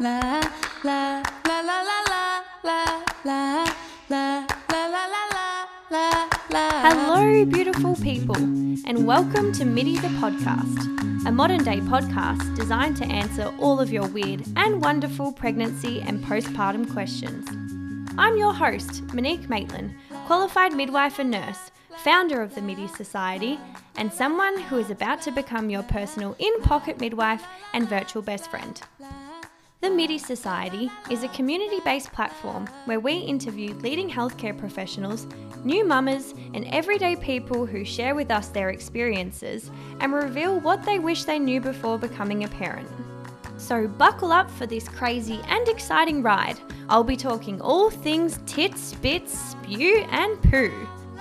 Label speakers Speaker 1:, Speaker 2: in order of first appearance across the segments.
Speaker 1: la la la la la la la la la la la la la la
Speaker 2: Hello, beautiful people, and welcome to MIDI the podcast, a modern day podcast designed to answer all of your weird and wonderful pregnancy and postpartum questions. I'm your host, Monique Maitland, qualified midwife and nurse, founder of the MIDI Society, and someone who is about to become your personal in pocket midwife and virtual best friend. The MIDI Society is a community based platform where we interview leading healthcare professionals, new mamas, and everyday people who share with us their experiences and reveal what they wish they knew before becoming a parent. So, buckle up for this crazy and exciting ride. I'll be talking all things tits, bits, spew, and poo.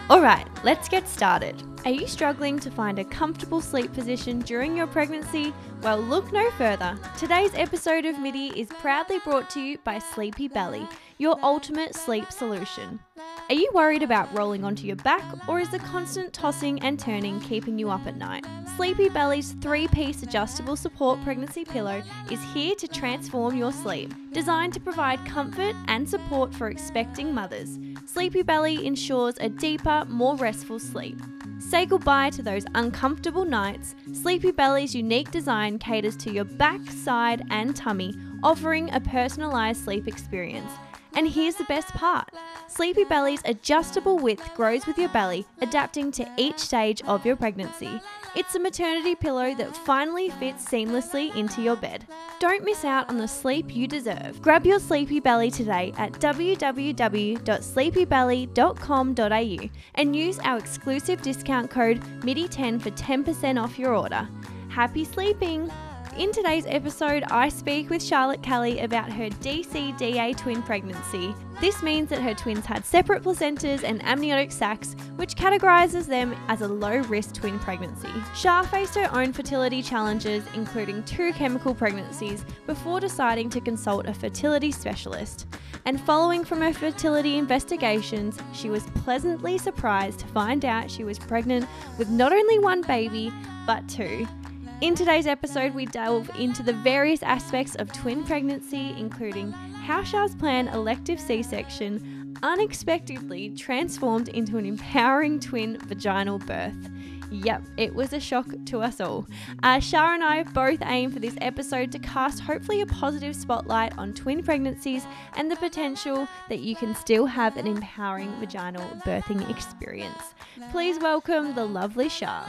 Speaker 2: Alright, let's get started. Are you struggling to find a comfortable sleep position during your pregnancy? Well, look no further. Today's episode of MIDI is proudly brought to you by Sleepy Belly, your ultimate sleep solution. Are you worried about rolling onto your back, or is the constant tossing and turning keeping you up at night? Sleepy Belly's three piece adjustable support pregnancy pillow is here to transform your sleep. Designed to provide comfort and support for expecting mothers, Sleepy Belly ensures a deeper, more restful sleep. Say goodbye to those uncomfortable nights. Sleepy Belly's unique design caters to your back, side, and tummy, offering a personalized sleep experience. And here's the best part Sleepy Belly's adjustable width grows with your belly, adapting to each stage of your pregnancy. It's a maternity pillow that finally fits seamlessly into your bed. Don't miss out on the sleep you deserve. Grab your Sleepy Belly today at www.sleepybelly.com.au and use our exclusive discount code MIDI10 for 10% off your order. Happy sleeping! In today's episode, I speak with Charlotte Kelly about her DCDA twin pregnancy. This means that her twins had separate placentas and amniotic sacs, which categorises them as a low risk twin pregnancy. Char faced her own fertility challenges, including two chemical pregnancies, before deciding to consult a fertility specialist. And following from her fertility investigations, she was pleasantly surprised to find out she was pregnant with not only one baby, but two. In today's episode, we delve into the various aspects of twin pregnancy, including how Char's planned elective C section unexpectedly transformed into an empowering twin vaginal birth. Yep, it was a shock to us all. Uh, Char and I both aim for this episode to cast hopefully a positive spotlight on twin pregnancies and the potential that you can still have an empowering vaginal birthing experience. Please welcome the lovely Char.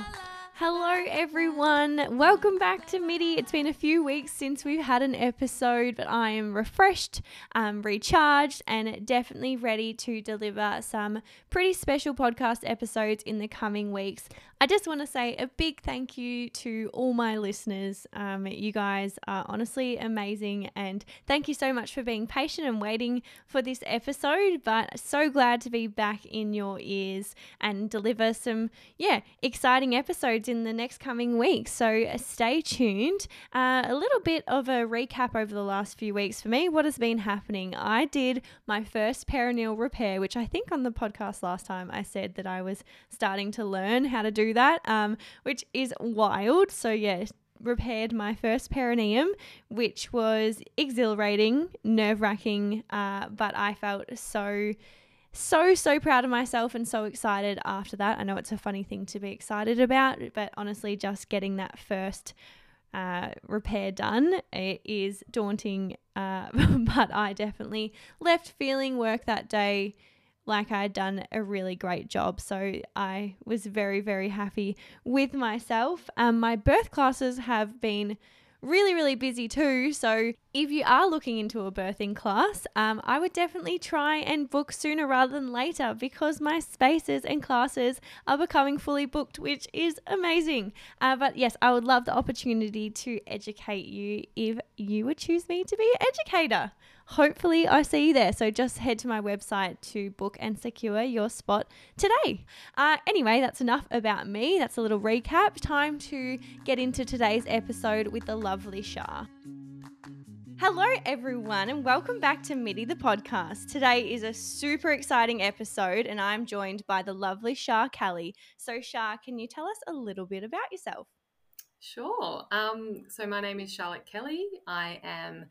Speaker 2: Hello, everyone. Welcome back to MIDI. It's been a few weeks since we've had an episode, but I am refreshed, um, recharged, and definitely ready to deliver some pretty special podcast episodes in the coming weeks. I just want to say a big thank you to all my listeners. Um, you guys are honestly amazing, and thank you so much for being patient and waiting for this episode. But so glad to be back in your ears and deliver some, yeah, exciting episodes in the next coming weeks. So uh, stay tuned. Uh, a little bit of a recap over the last few weeks for me. What has been happening? I did my first perineal repair, which I think on the podcast last time I said that I was starting to learn how to do that, um, which is wild. So, yeah, repaired my first perineum, which was exhilarating, nerve wracking, uh, but I felt so. So, so proud of myself and so excited after that. I know it's a funny thing to be excited about, but honestly, just getting that first uh, repair done it is daunting. Uh, but I definitely left feeling work that day like I'd done a really great job. So I was very, very happy with myself. Um, my birth classes have been really, really busy too. So if you are looking into a birthing class, um, I would definitely try and book sooner rather than later because my spaces and classes are becoming fully booked, which is amazing. Uh, but yes, I would love the opportunity to educate you if you would choose me to be an educator hopefully I see you there. So just head to my website to book and secure your spot today. Uh, anyway, that's enough about me. That's a little recap. Time to get into today's episode with the lovely Char. Hello, everyone, and welcome back to MIDI the podcast. Today is a super exciting episode, and I'm joined by the lovely Char Kelly. So, Char, can you tell us a little bit about yourself?
Speaker 3: Sure. Um, so, my name is Charlotte Kelly. I am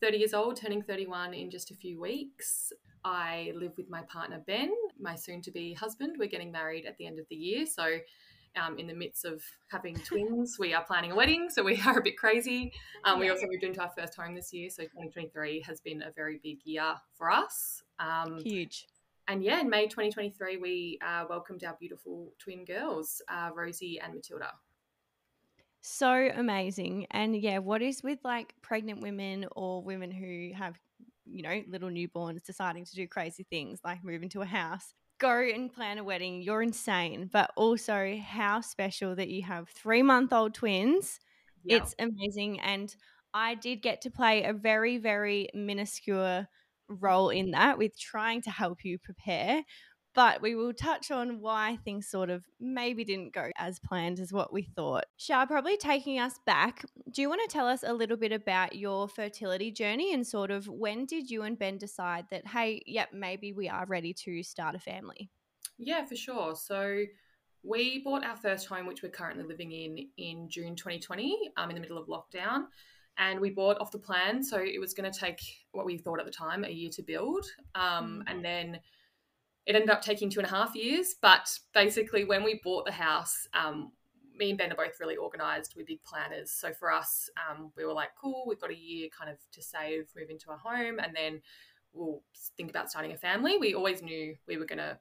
Speaker 3: 30 years old, turning 31 in just a few weeks. I live with my partner Ben, my soon to be husband. We're getting married at the end of the year. So, um, in the midst of having twins, we are planning a wedding. So, we are a bit crazy. Um, we also moved into our first home this year. So, 2023 has been a very big year for us. Um,
Speaker 2: Huge.
Speaker 3: and yeah, in May 2023, we uh, welcomed our beautiful twin girls, uh, Rosie and Matilda.
Speaker 2: So amazing. And yeah, what is with like pregnant women or women who have, you know, little newborns deciding to do crazy things like move into a house, go and plan a wedding? You're insane. But also, how special that you have three month old twins.
Speaker 3: Yeah.
Speaker 2: It's amazing. And I did get to play a very, very minuscule role in that with trying to help you prepare. But we will touch on why things sort of maybe didn't go as planned as what we thought. Char, probably taking us back, do you want to tell us a little bit about your fertility journey and sort of when did you and Ben decide that, hey, yep, maybe we are ready to start a family?
Speaker 3: Yeah, for sure. So we bought our first home, which we're currently living in, in June 2020, um, in the middle of lockdown. And we bought off the plan. So it was going to take what we thought at the time a year to build. Um,
Speaker 2: Mm.
Speaker 3: And then it ended up taking two and a half years. But basically, when we bought the house, um, me and Ben are both really organized. We're big planners. So for us, um, we were like, cool, we've got a year kind of to save, move into a home, and then we'll think about starting a family. We always knew we were going to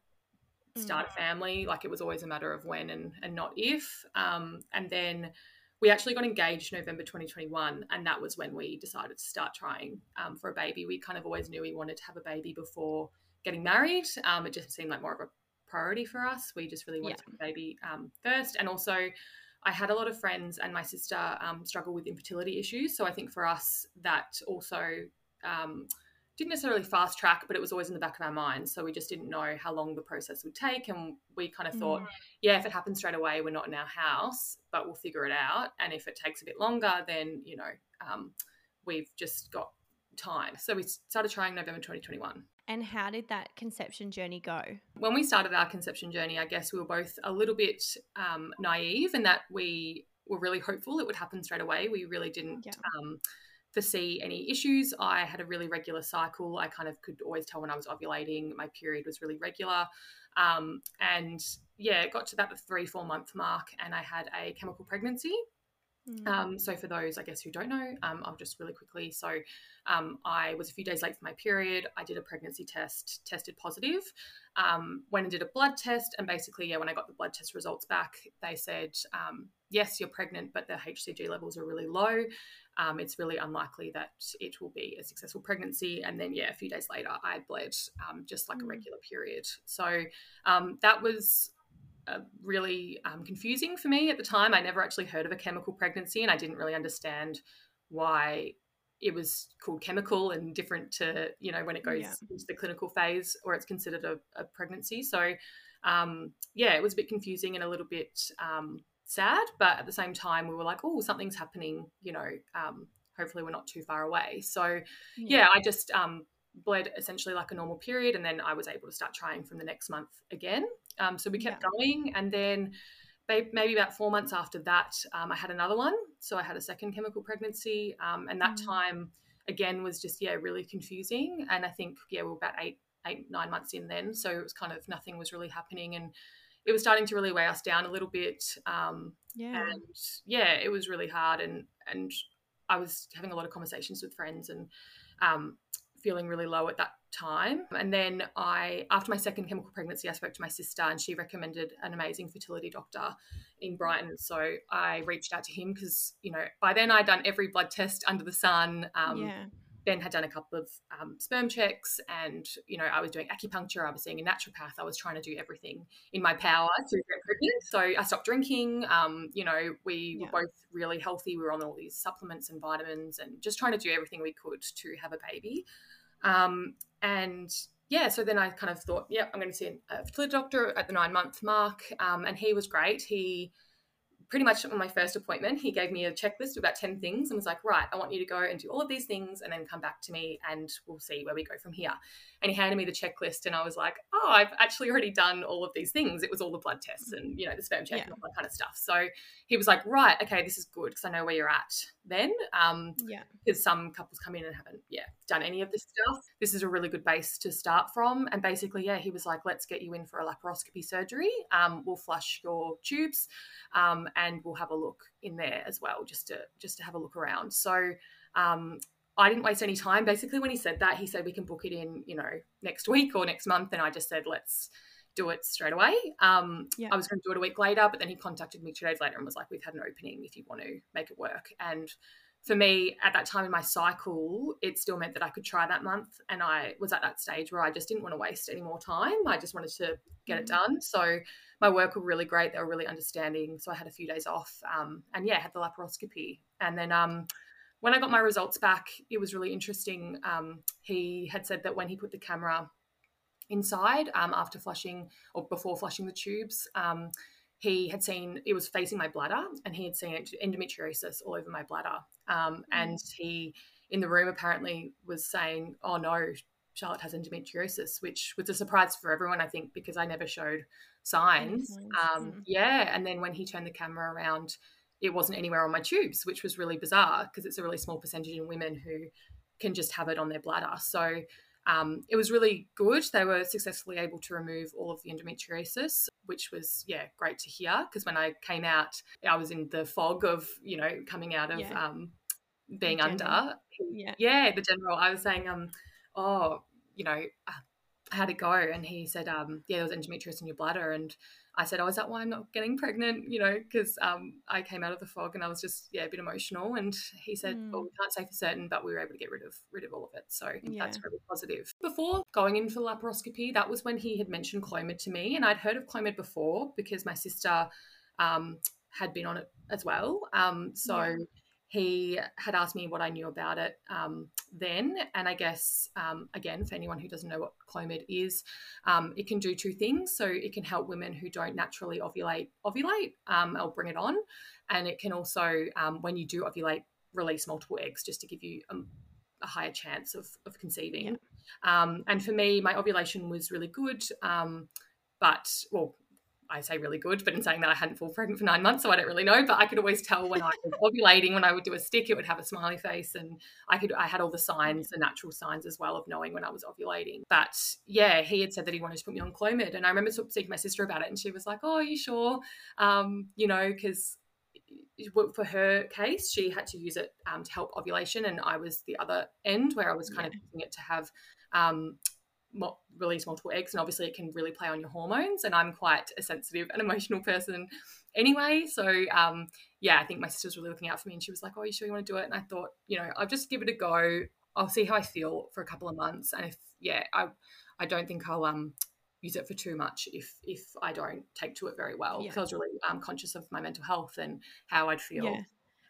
Speaker 3: start a family. Like it was always a matter of when and, and not if. Um, and then we actually got engaged November 2021, and that was when we decided to start trying um, for a baby. We kind of always knew we wanted to have a baby before getting married. Um, it just seemed like more of a priority for us. We just really wanted
Speaker 2: Yeah.
Speaker 3: baby um, first. And also, I had a lot of friends and my sister um, struggle with infertility issues. So I think for us, that also um, didn't necessarily fast track, but it was always in the back of our minds. So we just didn't know how long the process would take. And we kind of thought, yeah, if it happens straight away, we're not in our house, but we'll figure it out. And if it takes a bit longer, then, you know, um, we've just got time. So we started trying November 2021.
Speaker 2: And how did that conception journey go?
Speaker 3: When we started our conception journey, I guess we were both a little bit um, naive in that we were really hopeful it would happen straight away. We really didn't
Speaker 2: Yeah.
Speaker 3: um, foresee any issues. I had a really regular cycle. I kind of could always tell when I was ovulating. My period was really regular. Um, and yeah, it got to about the three, four month mark, and I had a chemical pregnancy.
Speaker 2: Mm.
Speaker 3: Um, so for those, I guess, who don't know, um, I'll just really quickly. So um, I was a few days late for my period. I did a pregnancy test, tested positive. Um, went and did a blood test, and basically, yeah, when I got the blood test results back, they said, um, yes, you're pregnant, but the HCG levels are really low. Um, it's really unlikely that it will be a successful pregnancy. And then, yeah, a few days later, I bled um, just like a
Speaker 2: Mm.
Speaker 3: regular period. So um, that was uh, really um, confusing for me at the time. I never actually heard of a chemical pregnancy, and I didn't really understand why it was called chemical and different to you know when it goes
Speaker 2: Yeah.
Speaker 3: into the clinical phase or it's considered a, a pregnancy. So um, yeah, it was a bit confusing and a little bit um, sad, but at the same time we were like, oh, something's happening. You know, um, hopefully we're not too far away. So yeah, I just um, bled essentially like a normal period, and then I was able to start trying from the next month again. Um, so we kept going, and then maybe about four months after that, um, I had another one. So I had a second chemical pregnancy, um, and that
Speaker 2: Mm.
Speaker 3: time again was just yeah really confusing. And I think yeah we were about eight eight nine months in then, so it was kind of nothing was really happening, and it was starting to really weigh us down a little bit. Um,
Speaker 2: Yeah.
Speaker 3: and yeah, it was really hard, and and I was having a lot of conversations with friends and um, feeling really low at that time. And then I, after my second chemical pregnancy, I spoke to my sister, and she recommended an amazing fertility doctor in Brighton. So I reached out to him because you know by then I'd done every blood test under the sun. Um,
Speaker 2: yeah.
Speaker 3: Ben had done a couple of um, sperm checks, and you know, I was doing acupuncture. I was seeing a naturopath. I was trying to do everything in my power to get pregnant. So I stopped drinking. Um, you know, we
Speaker 2: Yeah.
Speaker 3: were both really healthy. We were on all these supplements and vitamins, and just trying to do everything we could to have a baby. Um, and yeah, so then I kind of thought, yeah, I'm going to see a fertility doctor at the nine month mark, um, and he was great. He pretty much on my first appointment, he gave me a checklist of about 10 things and was like, right, I want you to go and do all of these things and then come back to me and we'll see where we go from here. And he handed me the checklist and I was like, oh, I've actually already done all of these things. It was all the blood tests and, you know, the sperm check
Speaker 2: Yeah.
Speaker 3: and all that kind of stuff. So he was like, right, okay, this is good because I know where you're at then. Um,
Speaker 2: Yeah.
Speaker 3: because some couples come in and haven't yeah done any of this stuff this is a really good base to start from and basically yeah he was like let's get you in for a laparoscopy surgery um, we'll flush your tubes um, and we'll have a look in there as well just to just to have a look around so um, I didn't waste any time. Basically, when he said that, he said we can book it in, you know, next week or next month, and I just said let's do it straight away. Um,
Speaker 2: Yeah.
Speaker 3: I was going to do it a week later, but then he contacted me two days later and was like, "We've had an opening if you want to make it work." And for me, at that time in my cycle, it still meant that I could try that month, and I was at that stage where I just didn't want to waste any more time. I just wanted to get it
Speaker 2: Mhm.
Speaker 3: done. So my work were really great; they were really understanding. So I had a few days off, um, and yeah, had the laparoscopy, and then. Um, when I got my results back, it was really interesting. Um, he had said that when he put the camera inside um, after flushing or before flushing the tubes, um, he had seen it was facing my bladder and he had seen endometriosis all over my bladder. Um, and he, in the room, apparently was saying, Oh no, Charlotte has endometriosis, which was a surprise for everyone, I think, because I never showed signs.
Speaker 2: signs,
Speaker 3: Um,
Speaker 2: mm.
Speaker 3: Yeah. And then when he turned the camera around, it wasn't anywhere on my tubes, which was really bizarre because it's a really small percentage in women who can just have it on their bladder. So um, it was really good. They were successfully able to remove all of the endometriosis, which was yeah great to hear. Because when I came out, I was in the fog of you know coming out of
Speaker 2: Yeah.
Speaker 3: um, being under.
Speaker 2: Yeah.
Speaker 3: Yeah, the general. I was saying, um, oh, you know, how'd it go? And he said, um, yeah, there was endometriosis in your bladder, and I said, oh, is that why I'm not getting pregnant? You know, because um, I came out of the fog and I was just yeah a bit emotional. And he said, well,
Speaker 2: Mm.
Speaker 3: we can't say for certain, but we were able to get rid of rid of all of it. So
Speaker 2: Yeah.
Speaker 3: that's really positive. Before going in for laparoscopy, that was when he had mentioned Clomid to me, and I'd heard of Clomid before because my sister um, had been on it as well. Um, so
Speaker 2: Yeah.
Speaker 3: He had asked me what I knew about it um, then, and I guess um, again for anyone who doesn't know what Clomid is, um, it can do two things. So it can help women who don't naturally ovulate ovulate um, or bring it on, and it can also um, when you do ovulate release multiple eggs just to give you um, a higher chance of, of conceiving. Um, and for me, my ovulation was really good, um, but well. I say really good, but in saying that I hadn't fallen pregnant for nine months, so I don't really know. But I could always tell when I was ovulating, when I would do a stick, it would have a smiley face, and I could I had all the signs, the natural signs as well of knowing when I was ovulating. But yeah, he had said that he wanted to put me on Clomid, and I remember speaking to my sister about it, and she was like, "Oh, are you sure?" Um, you know, because for her case, she had to use it um, to help ovulation, and I was the other end where I was kind of using it to have um, release multiple eggs, and obviously it can really play on your hormones. And I'm quite a sensitive and emotional person anyway, so um, yeah, I think my sister was really looking out for me, and she was like, "Oh, you sure you want to do it?" And I thought, you know, I'll just give it a go. I'll see how I feel for a couple of months, and if yeah, I I don't think I'll um use it for too much if if I don't take to it very well.
Speaker 2: Yeah.
Speaker 3: Because I was really um, conscious of my mental health and how I'd feel.
Speaker 2: Yeah.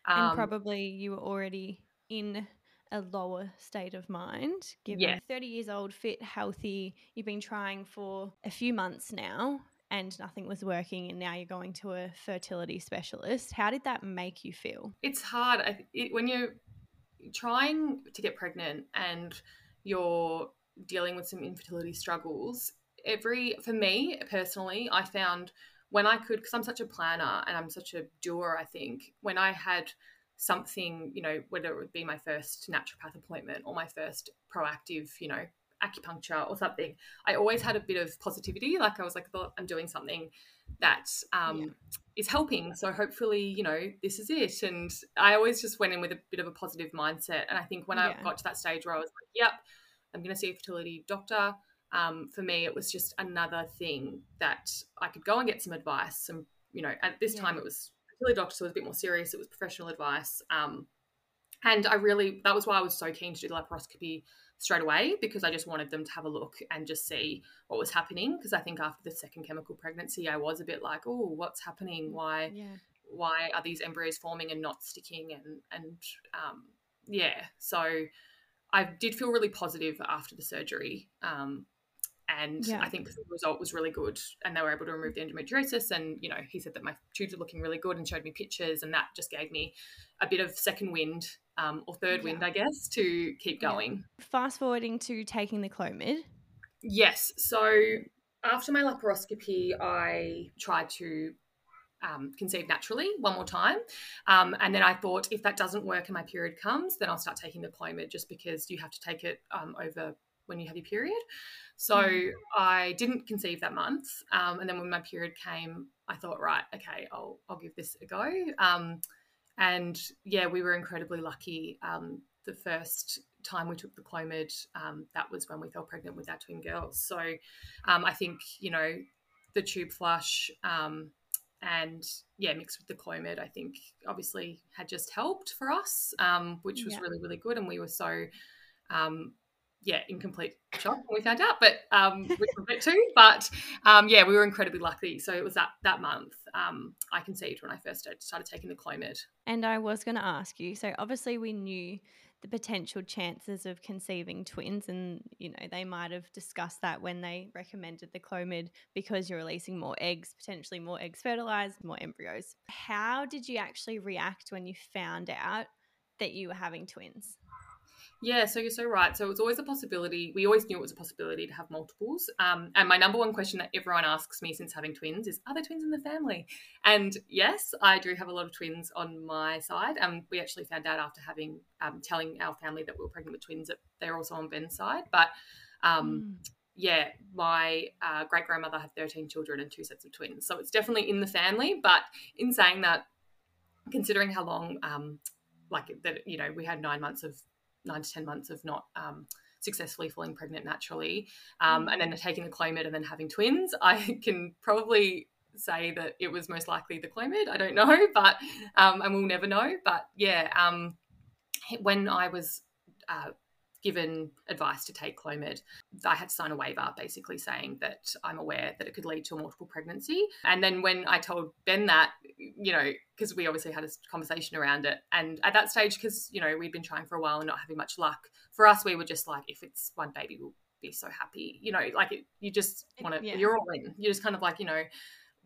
Speaker 3: Um,
Speaker 2: and probably you were already in a lower state of mind given
Speaker 3: Yeah.
Speaker 2: 30 years old fit healthy you've been trying for a few months now and nothing was working and now you're going to a fertility specialist how did that make you feel
Speaker 3: it's hard I, it, when you're trying to get pregnant and you're dealing with some infertility struggles every for me personally i found when i could because i'm such a planner and i'm such a doer i think when i had something you know whether it would be my first naturopath appointment or my first proactive you know acupuncture or something i always had a bit of positivity like i was like "Well, i'm doing something that um,
Speaker 2: Yeah.
Speaker 3: is helping. So hopefully, you know, this is it. And I always just went in with a bit of a positive mindset. And I think when I got to that stage where I was like, yep, I'm going to see a fertility doctor. Um, for me, it was just another thing that I could go and get some advice. Some, you know, at this
Speaker 2: Yeah.
Speaker 3: time it was fertility doctor, so it was a bit more serious. It was professional advice. Um, and I really, that was why I was so keen to do the laparoscopy straight away because I just wanted them to have a look and just see what was happening. Because I think after the second chemical pregnancy, I was a bit like, oh, what's happening? Why?
Speaker 2: yeah
Speaker 3: why are these embryos forming and not sticking and and um, yeah so i did feel really positive after the surgery um, and
Speaker 2: Yeah.
Speaker 3: I think the result was really good. And they were able to remove the endometriosis. And you know, he said that my tubes are looking really good, and showed me pictures, and that just gave me a bit of second wind um, or third wind,
Speaker 2: Yeah.
Speaker 3: I guess, to keep
Speaker 2: Yeah.
Speaker 3: going.
Speaker 2: Fast forwarding to taking the Clomid.
Speaker 3: Yes. So after my laparoscopy, I tried to um, conceive naturally one more time. Um, and then I thought if that doesn't work and my period comes, then I'll start taking the Clomid just because you have to take it um, over when you have your period. So
Speaker 2: Mm.
Speaker 3: I didn't conceive that month. Um, and then when my period came, I thought, right, okay, I'll, I'll give this a go. Um, and yeah, we were incredibly lucky. Um, the first time we took the Clomid, um, that was when we fell pregnant with our twin girls. So um, I think, you know, the tube flush um, and yeah, mixed with the Clomid, I think obviously had just helped for us, um, which was
Speaker 2: Yeah.
Speaker 3: really, really good. And we were so, um, yeah, in complete shock when we found out, but um, we were it too. But um, yeah, we were incredibly lucky. So it was that that month um, I conceived when I first started, started taking the Clomid.
Speaker 2: And I was going to ask you so, obviously, we knew the potential chances of conceiving twins, and you know, they might have discussed that when they recommended the Clomid because you're releasing more eggs, potentially more eggs fertilized, more embryos. How did you actually react when you found out that you were having twins?
Speaker 3: Yeah, so you're so right. So it was always a possibility. We always knew it was a possibility to have multiples. Um, and my number one question that everyone asks me since having twins is, are there twins in the family? And yes, I do have a lot of twins on my side. Um, we actually found out after having um, telling our family that we were pregnant with twins that they're also on Ben's side. But um,
Speaker 2: Mm.
Speaker 3: yeah, my uh, great grandmother had 13 children and two sets of twins. So it's definitely in the family. But in saying that, considering how long, um, like that, you know, we had nine months of nine to 10 months of not um, successfully falling pregnant naturally, um, and then taking the Clomid and then having twins, I can probably say that it was most likely the Clomid. I don't know, but, um, and we'll never know. But yeah, um, when I was uh, given advice to take Clomid, I had to sign a waiver basically saying that I'm aware that it could lead to a multiple pregnancy. And then when I told Ben that, you know, because we obviously had a conversation around it, and at that stage, because, you know, we'd been trying for a while and not having much luck, for us, we were just like, if it's one baby, we'll be so happy. You know, like it, you just want to,
Speaker 2: Yeah.
Speaker 3: you're all in. You're just kind of like, you know,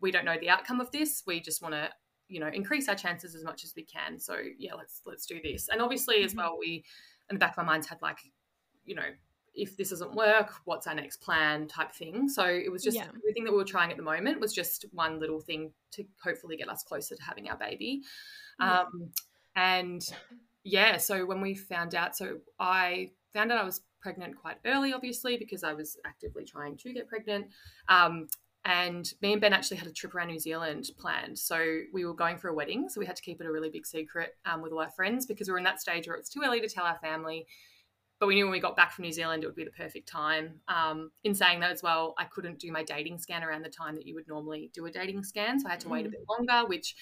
Speaker 3: we don't know the outcome of this. We just want to you know increase our chances as much as we can so yeah let's let's do this and obviously as
Speaker 2: Mhm.
Speaker 3: well we in the back of our minds had like you know if this doesn't work what's our next plan type thing so it was just
Speaker 2: Yeah.
Speaker 3: everything that we were trying at the moment was just one little thing to hopefully get us closer to having our baby
Speaker 2: Yeah.
Speaker 3: um and yeah so when we found out so i found out i was pregnant quite early obviously because i was actively trying to get pregnant um and me and Ben actually had a trip around New Zealand planned. So we were going for a wedding, so we had to keep it a really big secret um, with all our friends because we were in that stage where it's too early to tell our family. But we knew when we got back from New Zealand, it would be the perfect time. Um, in saying that as well, I couldn't do my dating scan around the time that you would normally do a dating scan, so I had to wait a
Speaker 2: Mm.
Speaker 3: bit longer, which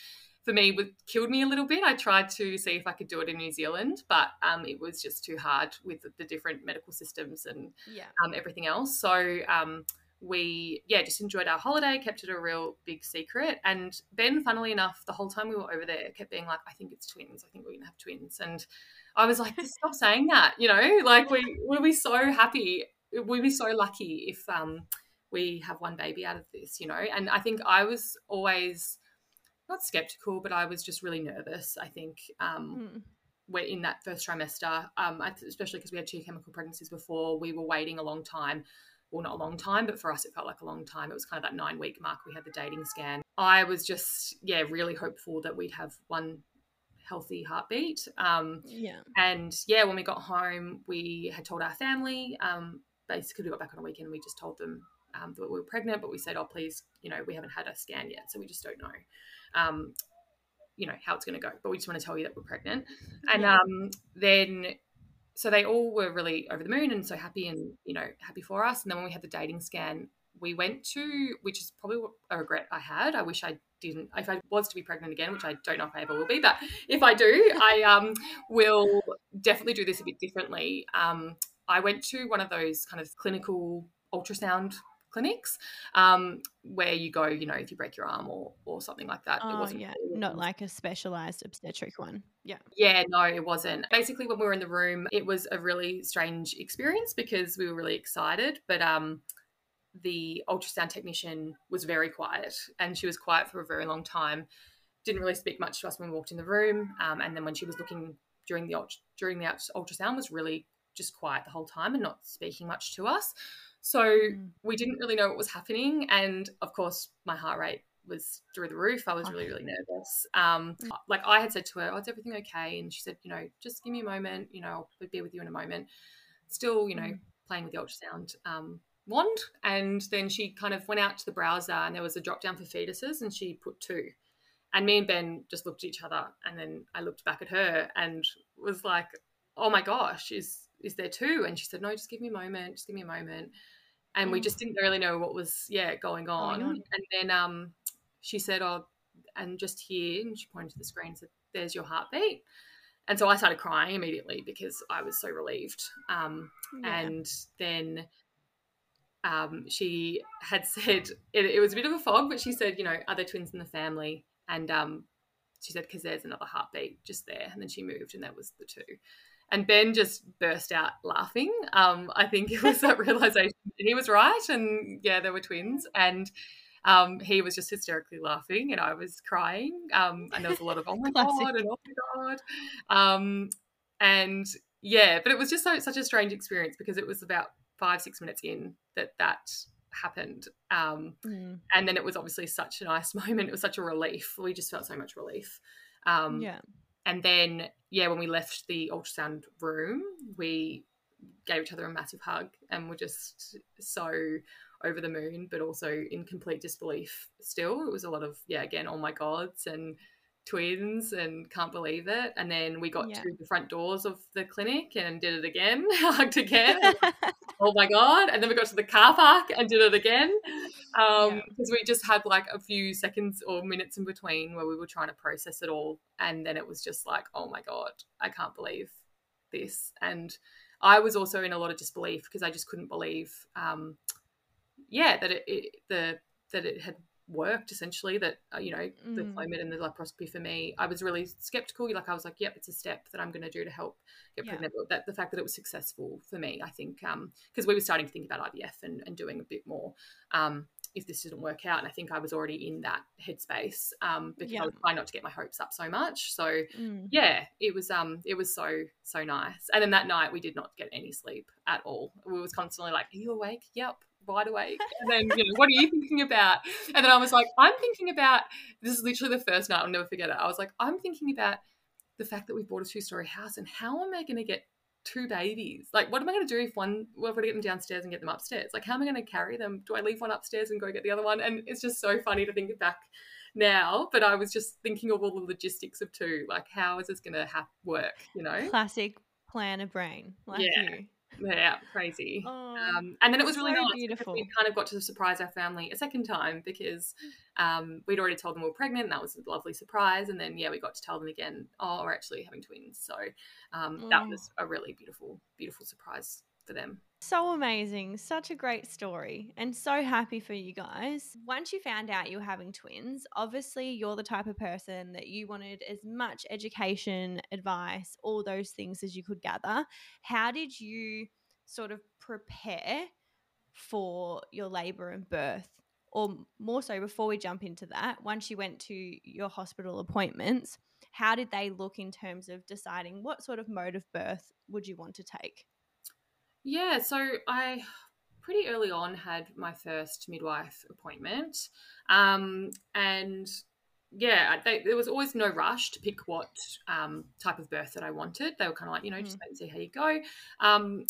Speaker 3: for me would killed me a little bit. I tried to see if I could do it in New Zealand, but um, it was just too hard with the, the different medical systems and
Speaker 2: Yeah.
Speaker 3: um, everything else. So um, we, yeah, just enjoyed our holiday, kept it a real big secret. And Ben, funnily enough, the whole time we were over there, kept being like, I think it's twins. I think we're going to have twins. And I was like, stop saying that, you know, like we, we'll be so happy. We'll be so lucky if um, we have one baby out of this, you know. And I think I was always not skeptical, but I was just really nervous, I think. Um,
Speaker 2: Mm.
Speaker 3: we're in that first trimester, um, especially because we had two chemical pregnancies before, we were waiting a long time. Well, not a long time, but for us, it felt like a long time. It was kind of that nine week mark. We had the dating scan. I was just, yeah, really hopeful that we'd have one healthy heartbeat. Um,
Speaker 2: Yeah.
Speaker 3: and yeah, when we got home, we had told our family. Um, basically, we got back on a weekend and we just told them um, that we were pregnant, but we said, oh, please, you know, we haven't had a scan yet, so we just don't know. Um, you know how it's going to go, but we just want to tell you that we're pregnant. And
Speaker 2: Yeah.
Speaker 3: um, then, so they all were really over the moon and so happy and you know happy for us. And then when we had the dating scan, we went to, which is probably a regret I had. I wish I didn't. If I was to be pregnant again, which I don't know if I ever will be, but if I do, I um, will definitely do this a bit differently. Um, I went to one of those kind of clinical ultrasound clinics um, where you go, you know, if you break your arm or or something like that.
Speaker 2: Oh,
Speaker 3: wasn't
Speaker 2: yeah.
Speaker 3: really-
Speaker 2: Not like a specialized obstetric one. Yeah.
Speaker 3: yeah, no, it wasn't. Basically, when we were in the room, it was a really strange experience because we were really excited, but um, the ultrasound technician was very quiet, and she was quiet for a very long time. Didn't really speak much to us when we walked in the room, um, and then when she was looking during the during the ultrasound, was really just quiet the whole time and not speaking much to us. So mm. we didn't really know what was happening, and of course, my heart rate was through the roof. I was really, really nervous. Um, mm. like I had said to her, "Oh, is everything okay?" And she said, "You know, just give me a moment. You know, I'll be with you in a moment." Still, you know, mm. playing with the ultrasound um, wand, and then she kind of went out to the browser, and there was a drop down for fetuses, and she put two. And me and Ben just looked at each other, and then I looked back at her and was like, "Oh my gosh, is is there two? And she said, no, just give me a moment, just give me a moment. And mm. we just didn't really know what was, yeah, going on. going on. And then um, she said, oh, and just here, and she pointed to the screen and said, there's your heartbeat. And so I started crying immediately because I was so relieved. Um, yeah. And then um, she had said, it, it, was a bit of a fog, but she said, you know, are there twins in the family? And um, she said, because there's another heartbeat just there. And then she moved, and that was the two and Ben just burst out laughing. Um, I think it was that realization he was right, and yeah, there were twins, and um, he was just hysterically laughing, and I was crying, um, and there was a lot of oh my god and oh my god, um, and yeah, but it was just so, such a strange experience because it was about five six minutes in that that happened. Um, mm. and then it was obviously such a nice moment. It was such a relief. We just felt so much relief. Um, yeah and then yeah when we left the ultrasound room we gave each other a massive hug and were just so over the moon but also in complete disbelief still. It was a lot of yeah again oh my gods and twins and can't believe it. And then we got yeah. to the front doors of the clinic and did it again hugged again oh my god. And then we got to the car park and did it again um because yeah. we just had like a few seconds or minutes in between where we were trying to process it all. And then it was just like oh my god i can't believe this. And i was also in a lot of disbelief because i just couldn't believe um yeah that it, it the that it had worked essentially that uh, you know mm. the clomid and the laparoscopy for me i was really skeptical like i was like yep it's a step that i'm going to do to help get yeah. pregnant but that the fact that it was successful for me i think um because we were starting to think about ivf and, and doing a bit more um if this didn't work out and i think i was already in that headspace um because yeah. i was trying not to get my hopes up so much so mm. yeah it was um it was so so nice and then that night we did not get any sleep at all we was constantly like are you awake yep wide awake. And then, you know, what are you thinking about? And then I was like, I'm thinking about this is literally the first night, I'll never forget it. I was like, I'm thinking about the fact that we bought a two story house and how am I going to get two babies? Like, what am I going to do if one, well, I've got to get them downstairs and get them upstairs? Like, how am I going to carry them? Do I leave one upstairs and go get the other one? And it's just so funny to think back now, but I was just thinking of all the logistics of two. Like, how is this going to ha- work? You know,
Speaker 2: classic planner brain, like yeah. you
Speaker 3: yeah, crazy. Oh, um, and then it was really so nice beautiful. we kind of got to surprise our family a second time because um, we'd already told them we were pregnant, and that was a lovely surprise. And then yeah, we got to tell them again, oh, we're actually having twins. So um, that was a really beautiful, beautiful surprise for them.
Speaker 2: So amazing. Such a great story. And so happy for you guys. Once you found out you were having twins, obviously you're the type of person that you wanted as much education, advice, all those things as you could gather. How did you sort of prepare for your labor and birth? Or more so, before we jump into that, once you went to your hospital appointments, how did they look in terms of deciding what sort of mode of birth would you want to take?
Speaker 3: Yeah, so I pretty early on had my first midwife appointment. Um, and yeah, they, there was always no rush to pick what um, type of birth that I wanted. They were kind of like, you know, mm. just wait and see how you go. Um,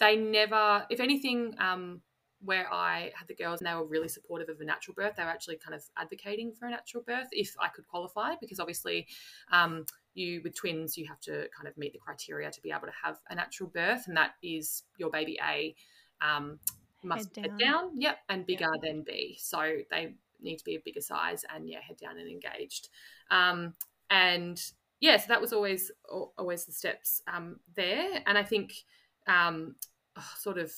Speaker 3: they never, if anything, um, where I had the girls and they were really supportive of a natural birth, they were actually kind of advocating for a natural birth if I could qualify, because obviously um, you with twins you have to kind of meet the criteria to be able to have a natural birth and that is your baby a um, must head down. head down. yep and bigger yep. than b so they need to be a bigger size and yeah head down and engaged um, and yeah so that was always always the steps um, there and i think um, sort of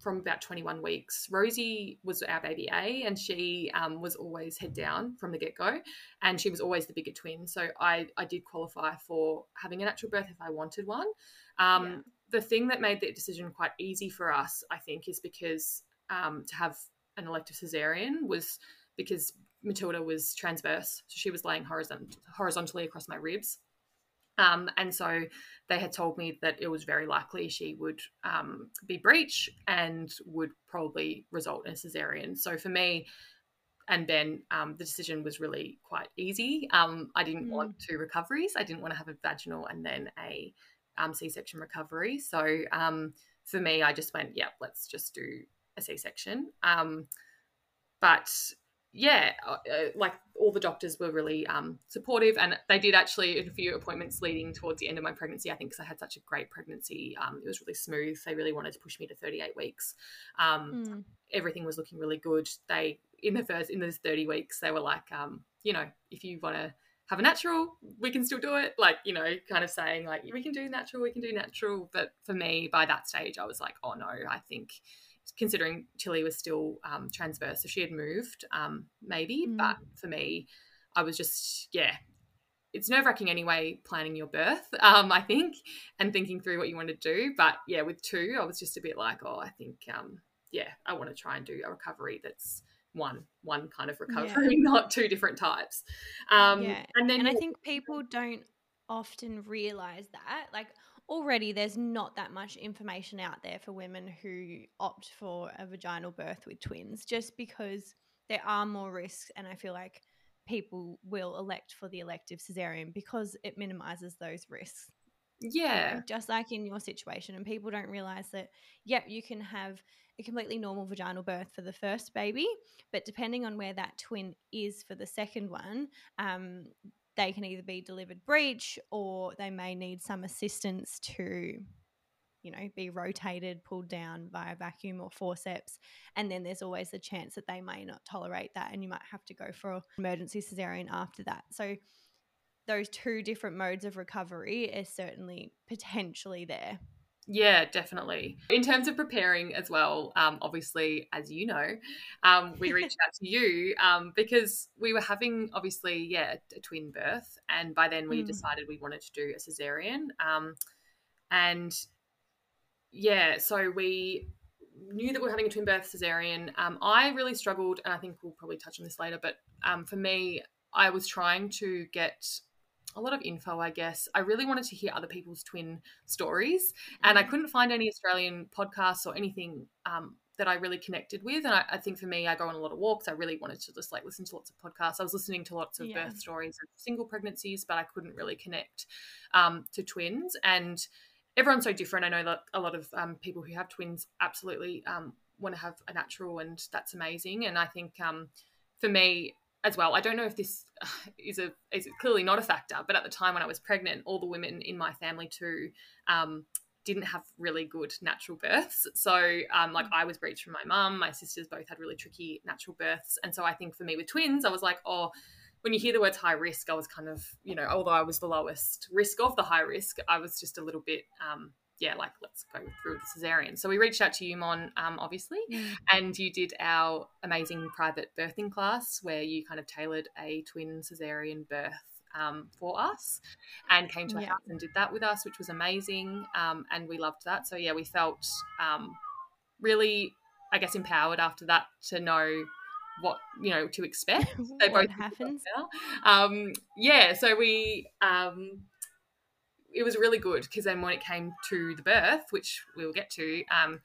Speaker 3: from about 21 weeks. Rosie was our baby A, and she um, was always head down from the get go, and she was always the bigger twin. So I, I did qualify for having a natural birth if I wanted one. Um, yeah. The thing that made that decision quite easy for us, I think, is because um, to have an elective cesarean was because Matilda was transverse, so she was laying horizont- horizontally across my ribs. Um, and so they had told me that it was very likely she would um, be breech and would probably result in a cesarean. So for me and Ben, um, the decision was really quite easy. Um, I didn't
Speaker 2: Mm.
Speaker 3: want two recoveries. I didn't want to have a vaginal and then a um, C-section recovery. So um, for me, I just went, yeah, let's just do a C-section. Um, but yeah, uh, uh, like all the doctors were really um, supportive, and they did actually a few appointments leading towards the end of my pregnancy. I think because I had such a great pregnancy, um, it was really smooth. They really wanted to push me to 38 weeks. Um,
Speaker 2: Mm.
Speaker 3: Everything was looking really good. They in the first in those 30 weeks, they were like, um, you know, if you want to have a natural, we can still do it. Like, you know, kind of saying like we can do natural, we can do natural. But for me, by that stage, I was like, oh no, I think considering Tilly was still um, transverse, so she had moved, um, maybe.
Speaker 2: Mm.
Speaker 3: But for me, I was just, yeah, it's nerve wracking anyway, planning your birth, um, I think, and thinking through what you want to do. But yeah, with two, I was just a bit like, oh, I think, um, yeah, I want to try and do a recovery that's one one kind of recovery, not two different types. Um,
Speaker 2: Yeah,
Speaker 3: and then
Speaker 2: and I think people don't often realize that. Like already there's not that much information out there for women who opt for a vaginal birth with twins just because there are more risks and I feel like people will elect for the elective cesarean because it minimizes those risks. you know,
Speaker 3: yeah,
Speaker 2: just like in your situation and people don't realize that yep you can have a completely normal vaginal birth for the first baby but depending on where that twin is for the second one um, they can either be delivered breech or they may need some assistance to you know be rotated pulled down via vacuum or forceps and then there's always the chance that they may not tolerate that and you might have to go for an emergency cesarean after that so those two different modes of recovery is certainly potentially there.
Speaker 3: Yeah, definitely. In terms of preparing as well, um, obviously, as you know, um, we reached out to you um, because we were having, obviously, yeah, a twin birth. And by then we
Speaker 2: Mm.
Speaker 3: decided we wanted to do a cesarean. Um, and yeah, so we knew that we were having a twin birth cesarean. Um, I really struggled, and I think we'll probably touch on this later, but um, for me, I was trying to get a lot of info, I guess. I really wanted to hear other people's twin stories, and I couldn't find any Australian podcasts or anything um, that I really connected with. And I, I, think for me, I go on a lot of walks. I really wanted to just like listen to lots of podcasts. I was listening to lots of
Speaker 2: Yeah.
Speaker 3: birth stories of single pregnancies, but I couldn't really connect um, to twins. And everyone's so different. I know that a lot of um, people who have twins absolutely um, want to have a natural, and that's amazing. And I think um, for me as well, I don't know if this is a is clearly not a factor, but at the time when I was pregnant, all the women in my family too um, didn't have really good natural births. So, um, like, I was breached from my mum. My sisters both had really tricky natural births, and so I think for me with twins, I was like, oh. When you hear the words high risk, I was kind of, you know, although I was the lowest risk of the high risk, I was just a little bit, um, yeah, like let's go through the cesarean. So we reached out to you, Mon, um, obviously, and you did our amazing private birthing class where you kind of tailored a twin cesarean birth um, for us and came to a
Speaker 2: Yeah.
Speaker 3: house and did that with us, which was amazing. Um, and we loved that. So, yeah, we felt um, really, I guess, empowered after that to know what, you know, to expect. They both
Speaker 2: happens?
Speaker 3: Um, yeah, so we, um, it was really good because then when it came to the birth, which we will get to, um,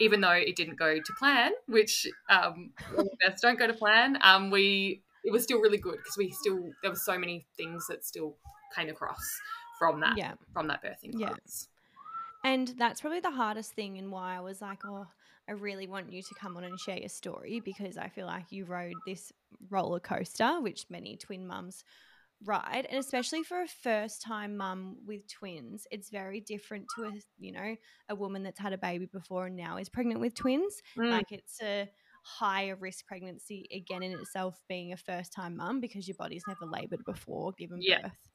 Speaker 3: even though it didn't go to plan, which um, births don't go to plan, um, we it was still really good because we still there were so many things that still came across from that
Speaker 2: Yeah.
Speaker 3: from that birthing
Speaker 2: Yeah. And that's probably the hardest thing and why I was like, oh, I really want you to come on and share your story because I feel like you rode this roller coaster, which many twin mums ride. And especially for a first time mum with twins, it's very different to a, you know, a woman that's had a baby before and now is pregnant with twins.
Speaker 3: Mm,
Speaker 2: Like it's a higher risk pregnancy again in itself being a first time mum because your body's never labored before given
Speaker 3: Yeah.
Speaker 2: birth.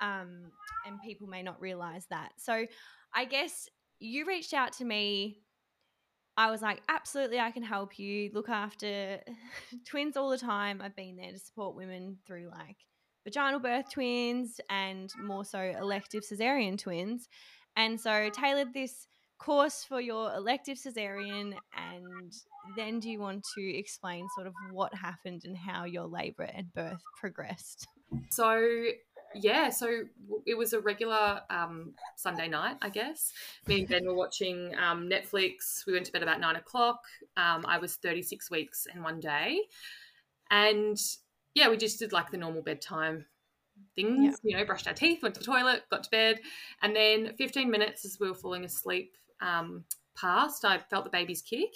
Speaker 2: Um, and people may not realize that. So I guess you reached out to me. I was like, absolutely, I can help you. Look after twins all the time. I've been there to support women through like vaginal birth twins and more so elective cesarean twins. And so tailored this course for your elective cesarean and then do you want to explain sort of what happened and how your labor and birth progressed
Speaker 3: So yeah, so it was a regular um, Sunday night, I guess. Me and Ben were watching um, Netflix. We went to bed about nine o'clock. Um, I was 36 weeks and one day. And yeah, we just did like the normal bedtime things, you know, brushed our teeth, went to the toilet, got to bed. And then 15 minutes as we were falling asleep um, passed, I felt the baby's kick.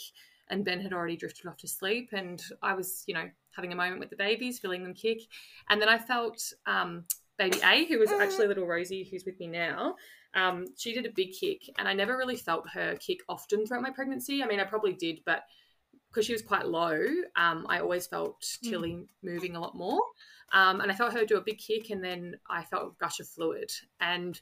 Speaker 3: And Ben had already drifted off to sleep. And I was, you know, having a moment with the babies, feeling them kick. And then I felt um, baby A, who was actually little Rosie, who's with me now, um, she did a big kick, and I never really felt her kick often throughout my pregnancy. I mean, I probably did, but because she was quite low, um, I always felt Tilly mm. moving a lot more. Um, and I felt her do a big kick, and then I felt a gush of fluid. And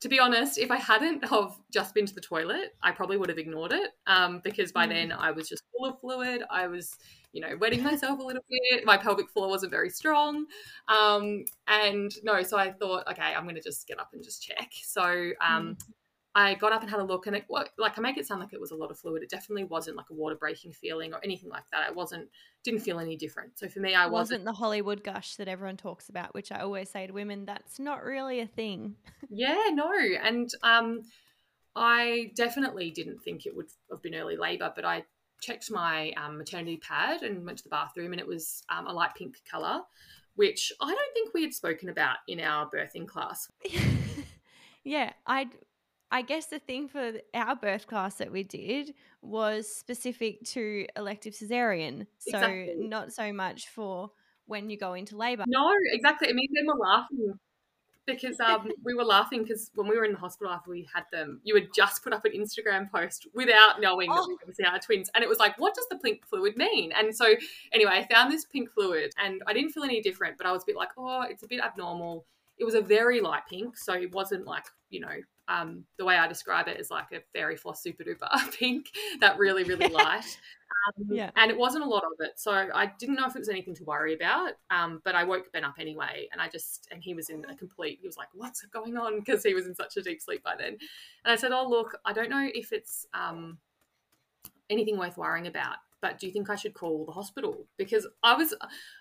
Speaker 3: to be honest, if I hadn't have just been to the toilet, I probably would have ignored it um, because by mm. then I was just full of fluid. I was you know, wetting myself a little bit. My pelvic floor wasn't very strong. Um, and no, so I thought, okay, I'm going to just get up and just check. So um, mm. I got up and had a look, and it, like I make it sound like it was a lot of fluid. It definitely wasn't like a water breaking feeling or anything like that. It wasn't, didn't feel any different. So for me, I
Speaker 2: wasn't,
Speaker 3: wasn't
Speaker 2: the Hollywood gush that everyone talks about, which I always say to women, that's not really a thing.
Speaker 3: yeah, no, and um, I definitely didn't think it would have been early labour, but I checked my um, maternity pad and went to the bathroom, and it was um, a light pink color, which I don't think we had spoken about in our birthing class.
Speaker 2: yeah, I I guess the thing for our birth class that we did was specific to elective cesarean, so exactly. not so much for when you go into labour.
Speaker 3: No, exactly. I mean, they were laughing because um, we were laughing because when we were in the hospital after we had them, you had just put up an Instagram post without knowing oh. that we were going to see our twins, and it was like, what does the pink fluid mean? And so anyway, I found this pink fluid, and I didn't feel any different, but I was a bit like, oh, it's a bit abnormal. It was a very light pink, so it wasn't like you know um, the way I describe it is like a fairy floss super duper pink, that really really light. Um, yeah. And it wasn't a lot of it. So I didn't know if it was anything to worry about. Um, but I woke Ben up anyway. And I just, and he was in a complete, he was like, what's going on? Because he was in such a deep sleep by then. And I said, oh, look, I don't know if it's um, anything worth worrying about. But do you think I should call the hospital? Because I was,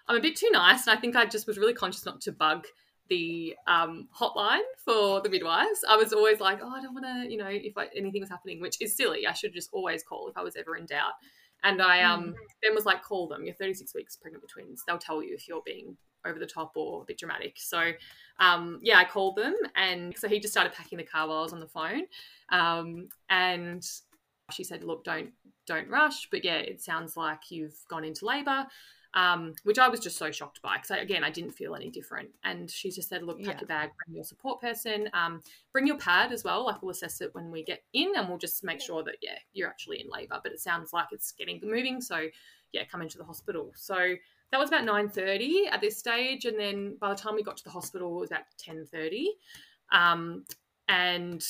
Speaker 3: I'm a bit too nice. And I think I just was really conscious not to bug the um, hotline for the midwives. I was always like, oh, I don't want to, you know, if I, anything was happening, which is silly. I should just always call if I was ever in doubt. And I um mm. Ben was like, call them. You're 36 weeks pregnant with twins. They'll tell you if you're being over the top or a bit dramatic. So um yeah, I called them and so he just started packing the car while I was on the phone. Um and she said, look, don't don't rush. But yeah, it sounds like you've gone into labour um, which I was just so shocked by because again I didn't feel any different. And she just said, "Look, pack yeah. your bag, bring your support person, um, bring your pad as well. Like we'll assess it when we get in, and we'll just make sure that yeah you're actually in labour. But it sounds like it's getting moving, so yeah, come into the hospital. So that was about nine thirty at this stage, and then by the time we got to the hospital, it was about ten thirty. Um, and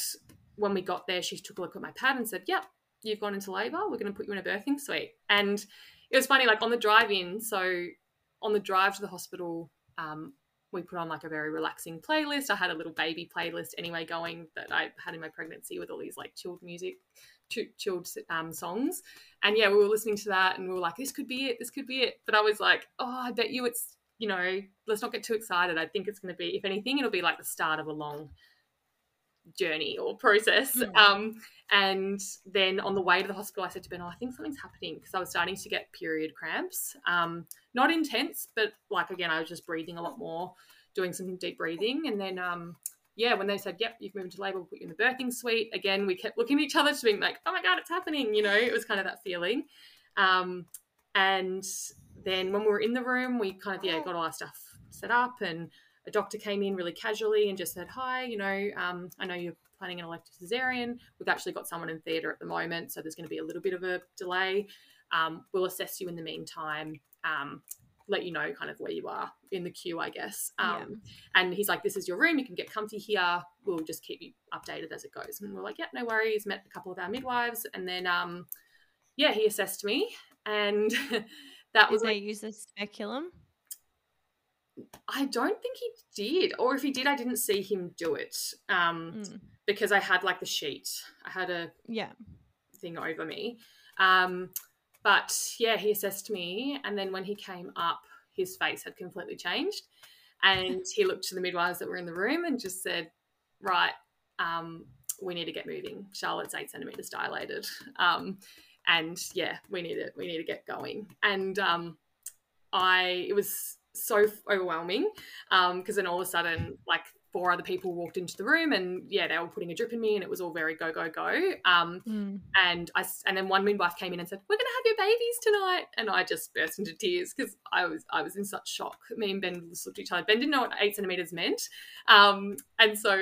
Speaker 3: when we got there, she took a look at my pad and said, "Yep, you've gone into labour. We're going to put you in a birthing suite." And it was funny, like on the drive in. So on the drive to the hospital, um, we put on like a very relaxing playlist. I had a little baby playlist anyway going that I had in my pregnancy with all these like chilled music, chilled um, songs. And yeah, we were listening to that and we were like, this could be it, this could be it. But I was like, oh, I bet you it's, you know, let's not get too excited. I think it's going to be, if anything, it'll be like the start of a long journey or process. Mm. Um, and then on the way to the hospital, I said to Ben, oh, I think something's happening because I was starting to get period cramps. Um, not intense, but like again, I was just breathing a lot more, doing some deep breathing. And then, um, yeah, when they said, yep, you've moved into labor, we'll put you in the birthing suite, again, we kept looking at each other, to being like, oh my God, it's happening. You know, it was kind of that feeling. Um, and then when we were in the room, we kind of, yeah, got all our stuff set up and a doctor came in really casually and just said, Hi, you know, um, I know you're planning an elective cesarean. We've actually got someone in theatre at the moment, so there's going to be a little bit of a delay. Um, we'll assess you in the meantime, um, let you know kind of where you are in the queue, I guess. Yeah. Um, and he's like, This is your room, you can get comfy here. We'll just keep you updated as it goes. And we're like, Yeah, no worries. Met a couple of our midwives. And then, um, yeah, he assessed me. And that was.
Speaker 2: Did like, they use a speculum?
Speaker 3: I don't think he did, or if he did, I didn't see him do it. Um, mm. because I had like the sheet. I had a
Speaker 2: Yeah.
Speaker 3: thing over me. Um, but yeah, he assessed me, and then when he came up, his face had completely changed, and he looked to the midwives that were in the room and just said, "Right, um, we need to get moving. Charlotte's eight centimeters dilated, um, and yeah, we need to we need to get going." And um, I it was so overwhelming Um, because then all of a sudden, like four other people walked into the room and yeah they were putting a drip in me and it was all very go go go um,
Speaker 2: Mm.
Speaker 3: and I and then one midwife came in and said we're gonna have your babies tonight and I just burst into tears because I was I was in such shock me and Ben looked at each other Ben didn't know what eight centimeters meant um, and so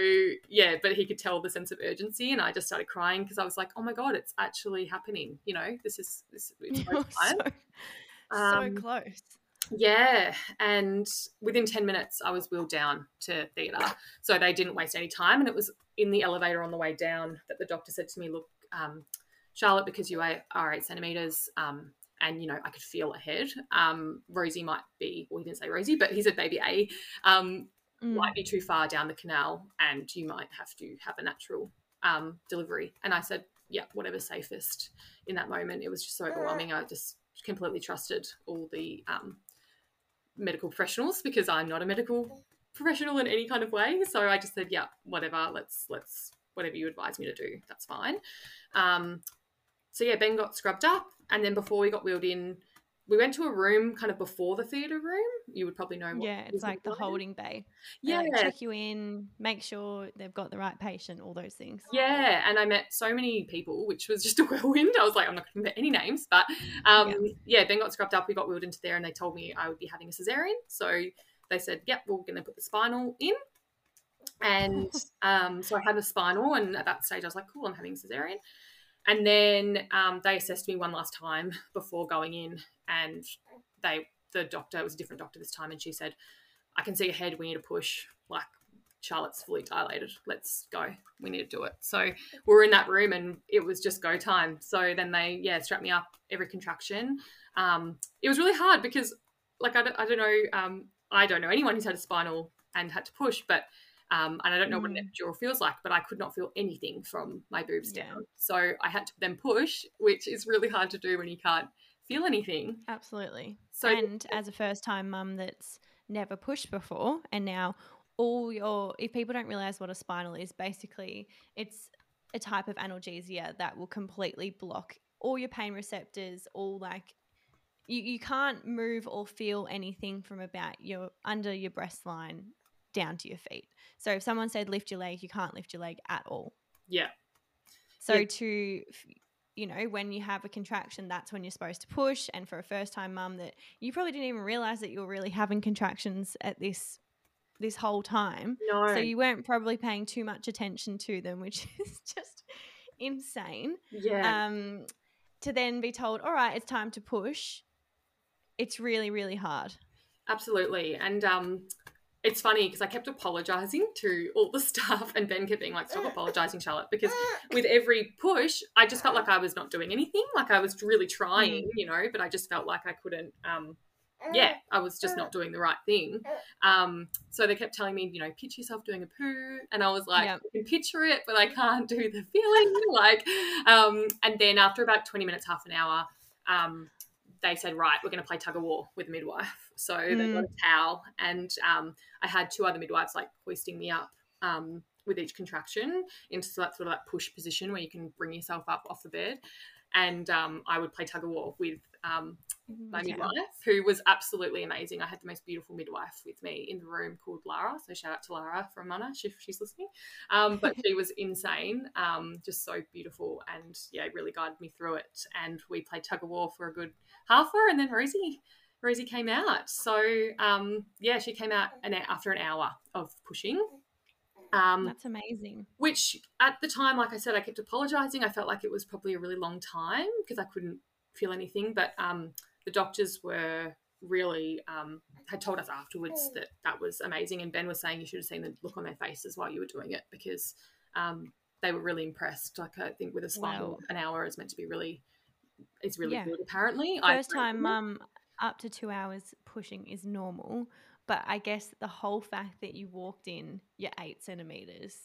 Speaker 3: yeah but he could tell the sense of urgency and I just started crying because I was like oh my god it's actually happening you know this is this it's time.
Speaker 2: so,
Speaker 3: Um,
Speaker 2: so close.
Speaker 3: Yeah, and within 10 minutes, I was wheeled down to theatre. So they didn't waste any time. And it was in the elevator on the way down that the doctor said to me, Look, um, Charlotte, because you are eight centimetres, um, and you know, I could feel ahead. Um, Rosie might be, well, he didn't say Rosie, but he said baby A, um,
Speaker 2: Mm.
Speaker 3: might be too far down the canal and you might have to have a natural um, delivery. And I said, yeah, whatever's safest in that moment. It was just so overwhelming. I just completely trusted all the um, medical professionals because I'm not a medical professional in any kind of way. So I just said, yeah, whatever, let's, let's, whatever you advise me to do, that's fine. Um, so yeah, Ben got scrubbed up. And then before we got wheeled in, we went to a room kind of before the theatre room. You would probably know what
Speaker 2: Yeah, it's like the holding bay. They,
Speaker 3: Yeah,
Speaker 2: like, check you in, make sure they've got the right patient, all those things.
Speaker 3: Yeah, and I met so many people, which was just a whirlwind. I was like, I'm not going to met any names, but um,
Speaker 2: Yeah.
Speaker 3: yeah. Ben got scrubbed up. We got wheeled into there, and they told me I would be having a cesarean. So they said, "Yep, we're going to put the spinal in." And um, so I had a spinal, and at that stage, I was like, "Cool, I'm having a cesarean." And then um, they assessed me one last time before going in, and they the doctor was a different doctor this time, and she said, "I can see ahead. We need to push. Like Charlotte's fully dilated. Let's go. We need to do it." So we were in that room, and it was just go time. So then they yeah strapped me up every contraction. Um, it was really hard because like I don't, I don't know um, I don't know anyone who's had a spinal and had to push, but um, and I don't know what an
Speaker 2: Mm.
Speaker 3: epidural feels like, but I could not feel anything from my boobs
Speaker 2: Yeah.
Speaker 3: down. So I had to then push, which is really hard to do when you can't feel anything.
Speaker 2: Absolutely.
Speaker 3: So
Speaker 2: and as a first time mum that's never pushed before, and now all your, if people don't realize what a spinal is, basically it's a type of analgesia that will completely block all your pain receptors, all like, you, you can't move or feel anything from about your under your breast line down to your feet. So if someone said lift your leg, you can't lift your leg at all.
Speaker 3: yeah,
Speaker 2: So
Speaker 3: Yeah.
Speaker 2: to you know, when you have a contraction, that's when you're supposed to push. And for a first time mum that you probably didn't even realize that you're really having contractions at this this whole time.
Speaker 3: no,
Speaker 2: So you weren't probably paying too much attention to them, which is just insane.
Speaker 3: yeah,
Speaker 2: Um to then be told, all right, it's time to push. It's really, really hard.
Speaker 3: absolutely. And um, it's funny because I kept apologizing to all the staff, and Ben kept being like, "Stop apologizing, Charlotte," because with every push, I just felt like I was not doing anything. Like I was really trying, you know, but I just felt like I couldn't. Um, yeah, I was just not doing the right thing. Um, so they kept telling me, you know, picture yourself doing a poo, and I was like,
Speaker 2: Yep.
Speaker 3: I can picture it, but I can't do the feeling. like, um, and then after about twenty minutes, half an hour, um, they said, right, we're going to play tug of war with the midwife. So they
Speaker 2: Mm.
Speaker 3: got a towel, and um, I had two other midwives like hoisting me up. Um, with each contraction into that sort of that push position where you can bring yourself up off the bed, and um, I would play tug of war with um, my
Speaker 2: Okay.
Speaker 3: midwife, who was absolutely amazing. I had the most beautiful midwife with me in the room called Lara. So shout out to Lara from Mana if she's listening. Um, but she was insane, um, just so beautiful, and yeah, really guided me through it. And we played tug of war for a good half hour, and then Rosie. Rosie came out. So um, yeah, she came out an, after an hour of pushing. Um,
Speaker 2: That's amazing.
Speaker 3: which at the time, like I said, I kept apologizing. I felt like it was probably a really long time because I couldn't feel anything. But um, the doctors were really um, had told us afterwards that that was amazing. And Ben was saying you should have seen the look on their faces while you were doing it because um, they were really impressed. Like I think with a spinal,
Speaker 2: Wow.
Speaker 3: an hour is meant to be really, it's really
Speaker 2: Yeah.
Speaker 3: good. Apparently,
Speaker 2: First
Speaker 3: agree
Speaker 2: time mum up to two hours pushing is normal. But I guess the whole fact that you walked in, you're eight centimeters,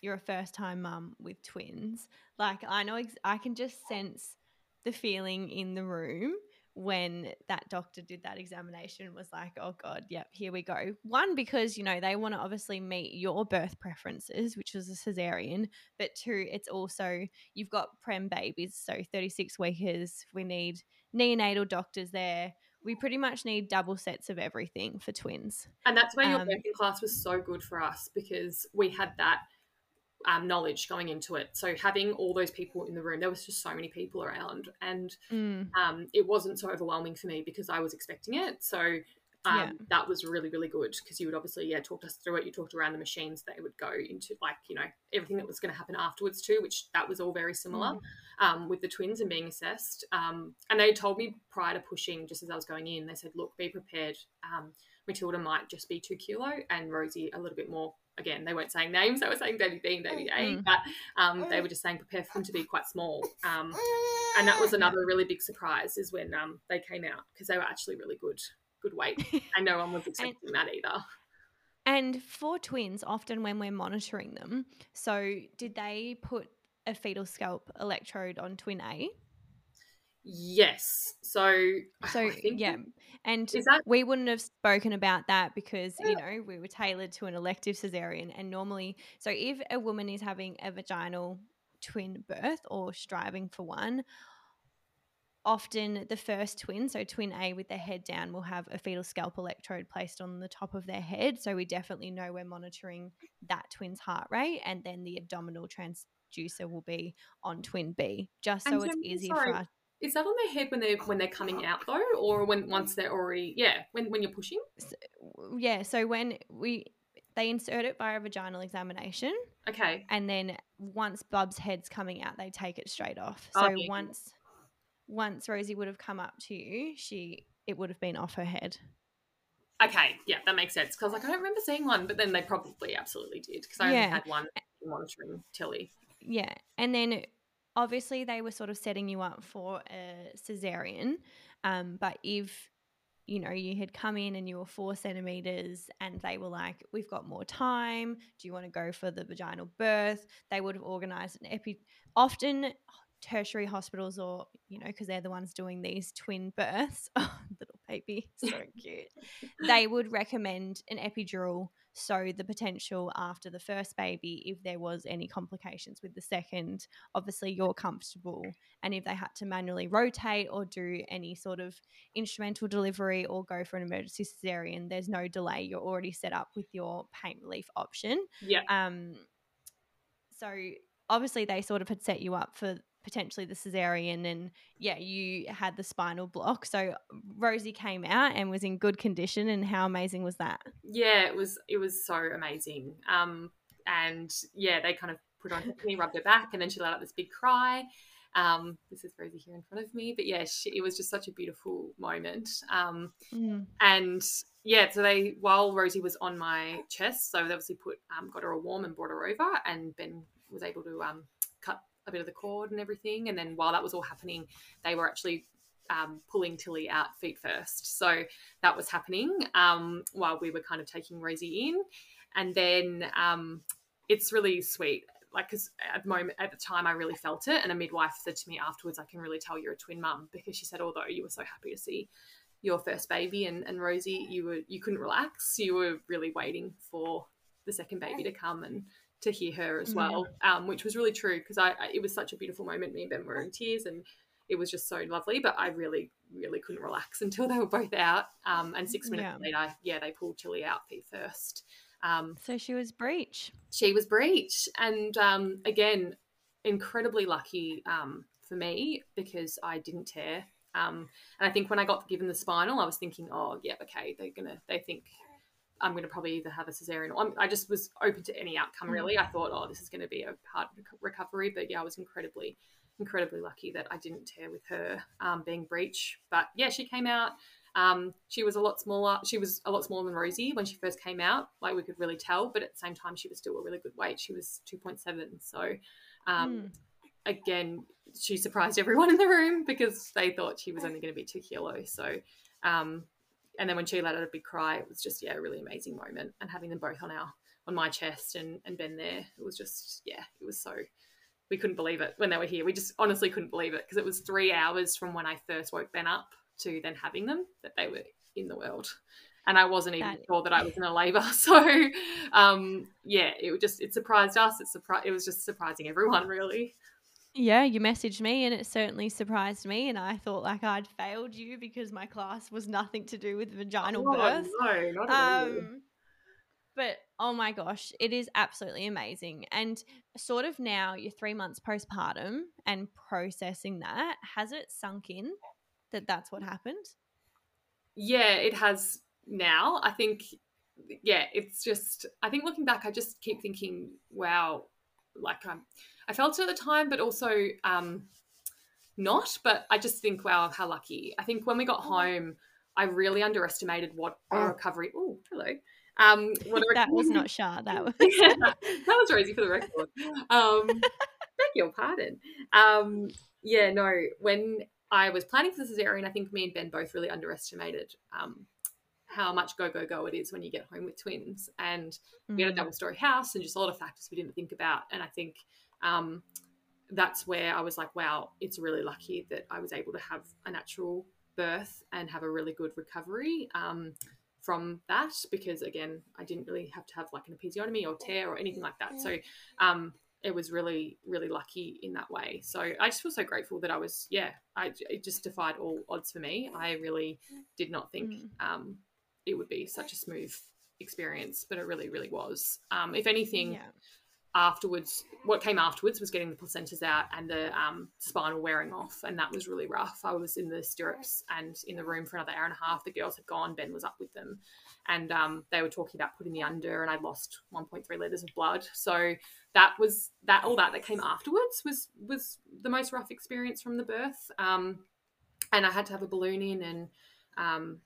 Speaker 2: you're a first time mum with twins, like I know ex- I can just sense the feeling in the room when that doctor did that examination was like, oh God, yep, here we go. One, because, you know, they want to obviously meet your birth preferences, which was a cesarean. But two, it's also, you've got prem babies, so 36 weekers. We need neonatal doctors there. We pretty much need double sets of everything for twins.
Speaker 3: And that's why your
Speaker 2: Um,
Speaker 3: birthing class was so good for us because we had that um, knowledge going into it. So having all those people in the room, there was just so many people around, and
Speaker 2: Mm,
Speaker 3: um, it wasn't so overwhelming for me because I was expecting it. So um,
Speaker 2: Yeah.
Speaker 3: that was really, really good because you would obviously, yeah, talked us through it. You talked around the machines that it would go into, like, you know, everything that was going to happen afterwards too, which that was all very similar
Speaker 2: Mm.
Speaker 3: um, with the twins and being assessed. Um, and they told me prior to pushing, just as I was going in, they said, look, be prepared. Um, Matilda might just be two kilo and Rosie a little bit more. Again, they weren't saying names, they were saying baby B and baby A,
Speaker 2: Mm.
Speaker 3: but um, they were just saying prepare for them to be quite small. Um, and that was another really big surprise is when um, they came out because they were actually really good, good weight, and no one was expecting that either.
Speaker 2: And for twins, often when we're monitoring them, so did they put a fetal scalp electrode on twin A?
Speaker 3: Yes, so
Speaker 2: So yeah, and
Speaker 3: that
Speaker 2: we wouldn't have spoken about that because you know we were tailored to an elective cesarean, and normally, so if a woman is having a vaginal twin birth or striving for one, often the first twin, so twin A with their head down, will have a fetal scalp electrode placed on the top of their head. So we definitely know we're monitoring that twin's heart rate, and then the abdominal transducer will be on twin B, just so
Speaker 3: And
Speaker 2: it's easier
Speaker 3: sorry,
Speaker 2: for us.
Speaker 3: Is that on their head when they're when they're coming out though, or when once they're already yeah when when you're pushing?
Speaker 2: w- yeah so when we they insert it via vaginal examination
Speaker 3: Okay,
Speaker 2: and then once bub's head's coming out they take it straight off
Speaker 3: Oh,
Speaker 2: so once once rosie would have come up to you she it would have been off her head
Speaker 3: okay, yeah, that makes sense. Because like I don't remember seeing one, but then they probably absolutely did because I
Speaker 2: Yeah.
Speaker 3: only had one monitoring Tilly.
Speaker 2: yeah and then obviously they were sort of setting you up for a cesarean um, but if you know you had come in and you were four centimeters and they were like we've got more time. Do you want to go for the vaginal birth? They would have organized an epi often tertiary hospitals or you know because they're the ones doing these twin births little baby so cute. They would recommend an epidural so the potential after the first baby if there was any complications with the second. Obviously you're comfortable and if they had to manually rotate or do any sort of instrumental delivery or go for an emergency cesarean there's no delay. You're already set up with your pain relief option.
Speaker 3: Yeah,
Speaker 2: um so obviously they sort of had set you up for potentially the cesarean and yeah you had the spinal block so rosie came out and was in good condition and how amazing was that
Speaker 3: yeah, it was it was so amazing. Um, and yeah, they kind of put on her knee, rubbed her back, and then she let out this big cry. Um, this is Rosie here in front of me, but yeah, she, it was just such a beautiful moment. Um,
Speaker 2: Mm.
Speaker 3: and yeah, so they while Rosie was on my chest, so they obviously put um, got her a warm and brought her over, and Ben was able to um, cut a bit of the cord and everything. And then while that was all happening, they were actually um, pulling Tilly out feet first. So that was happening um, while we were kind of taking Rosie in, and then um, it's really sweet. Like, because at the moment, at the time, I really felt it, and a midwife said to me afterwards, "I can really tell you're a twin mum," because she said, although you were so happy to see your first baby and, and Rosie, you were you couldn't relax. You were really waiting for the second baby to come and to hear her as well, um, which was really true because I, I it was such a beautiful moment. Me and Ben were in tears and it was just so lovely. But I really really couldn't relax until they were both out. Um, and six minutes
Speaker 2: Yeah.
Speaker 3: later, yeah, they pulled Tilly out feet first. Um,
Speaker 2: so she was breech
Speaker 3: she was breech and um, again incredibly lucky um, for me because i didn't tear um, and i think when i got given the spinal i was thinking oh yeah okay they're gonna they think i'm gonna probably either have a cesarean or I'm, i just was open to any outcome really i thought oh this is gonna be a hard reco- recovery but yeah i was incredibly incredibly lucky that i didn't tear with her um, being breech but yeah she came out um, she was a lot smaller. She was a lot smaller than Rosie when she first came out. Like we could really tell, but at the same time, she was still a really good weight. She was two point seven. So, um,
Speaker 2: Mm.
Speaker 3: again, she surprised everyone in the room because they thought she was only going to be two kilos. So, um, and then when she let out a big cry, it was just yeah, a really amazing moment. And having them both on our on my chest and and Ben there. It was just yeah, it was so we couldn't believe it when they were here. We just honestly couldn't believe it because it was three hours from when I first woke Ben up to then having them that they were in the world. And I wasn't even
Speaker 2: That-
Speaker 3: sure that I was in a labour. So, um, yeah, it was just it surprised us. It surprised. It was just surprising everyone, really.
Speaker 2: Yeah, you messaged me and it certainly surprised me. And I thought like I'd failed you because my class was nothing to do with vaginal
Speaker 3: Oh,
Speaker 2: birth.
Speaker 3: no, not at all.
Speaker 2: Um, but oh my gosh, it is absolutely amazing. And sort of now you're three months postpartum and processing that, has it sunk in that that's what happened?
Speaker 3: yeah, it has now. I think, yeah, it's just, I think looking back, I just keep thinking, wow, like I'm, I felt it at the time, but also um, not. But I just think, wow, how lucky. I think when we got home, I really underestimated what a recovery. Oh, hello. Um, what a
Speaker 2: that was not Char. That was
Speaker 3: yeah, that was Rosie for the record. Um, beg your pardon. Um, yeah, no, when I was planning for the cesarean, I think me and Ben both really underestimated um, how much go, go, go it is when you get home with twins. And we had a
Speaker 2: Mm.
Speaker 3: double story house and just a lot of factors we didn't think about. And I think um, that's where I was like, wow, it's really lucky that I was able to have a natural birth and have a really good recovery um, from that because, again, I didn't really have to have like an episiotomy or tear or anything like that. So um, it was really, really lucky in that way. So I just feel so grateful that I was, yeah, I, it just defied all odds for me. I really did not think
Speaker 2: Mm.
Speaker 3: um, it would be such a smooth experience, but it really, really was. Um, if anything,
Speaker 2: Yeah.
Speaker 3: afterwards, what came afterwards was getting the placentas out and the um, spinal wearing off, and that was really rough. I was in the stirrups and in the room for another hour and a half. The girls had gone. Ben was up with them, and um, they were talking about putting me under, and I'd lost 1.3 liters of blood. So that was that. All that that came afterwards was was the most rough experience from the birth. Um, and I had to have a balloon in, and um,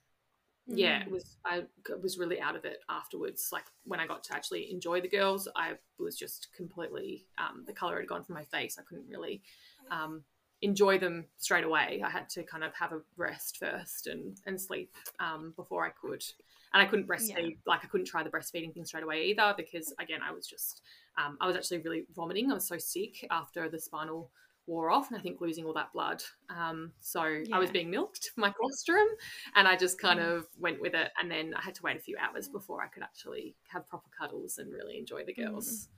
Speaker 3: yeah, it was I was really out of it afterwards. Like when I got to actually enjoy the girls, I was just completely um, the color had gone from my face. I couldn't really um, enjoy them straight away. I had to kind of have a rest first and and sleep um, before I could. And I couldn't breastfeed, like I couldn't try the breastfeeding thing straight away either because again I was just um, I was actually really vomiting. I was so sick after the spinal wore off and I think losing all that blood. Um, so I was being milked for my colostrum and I just kind
Speaker 2: Mm.
Speaker 3: of went with it. And then I had to wait a few hours before I could actually have proper cuddles and really enjoy the girls.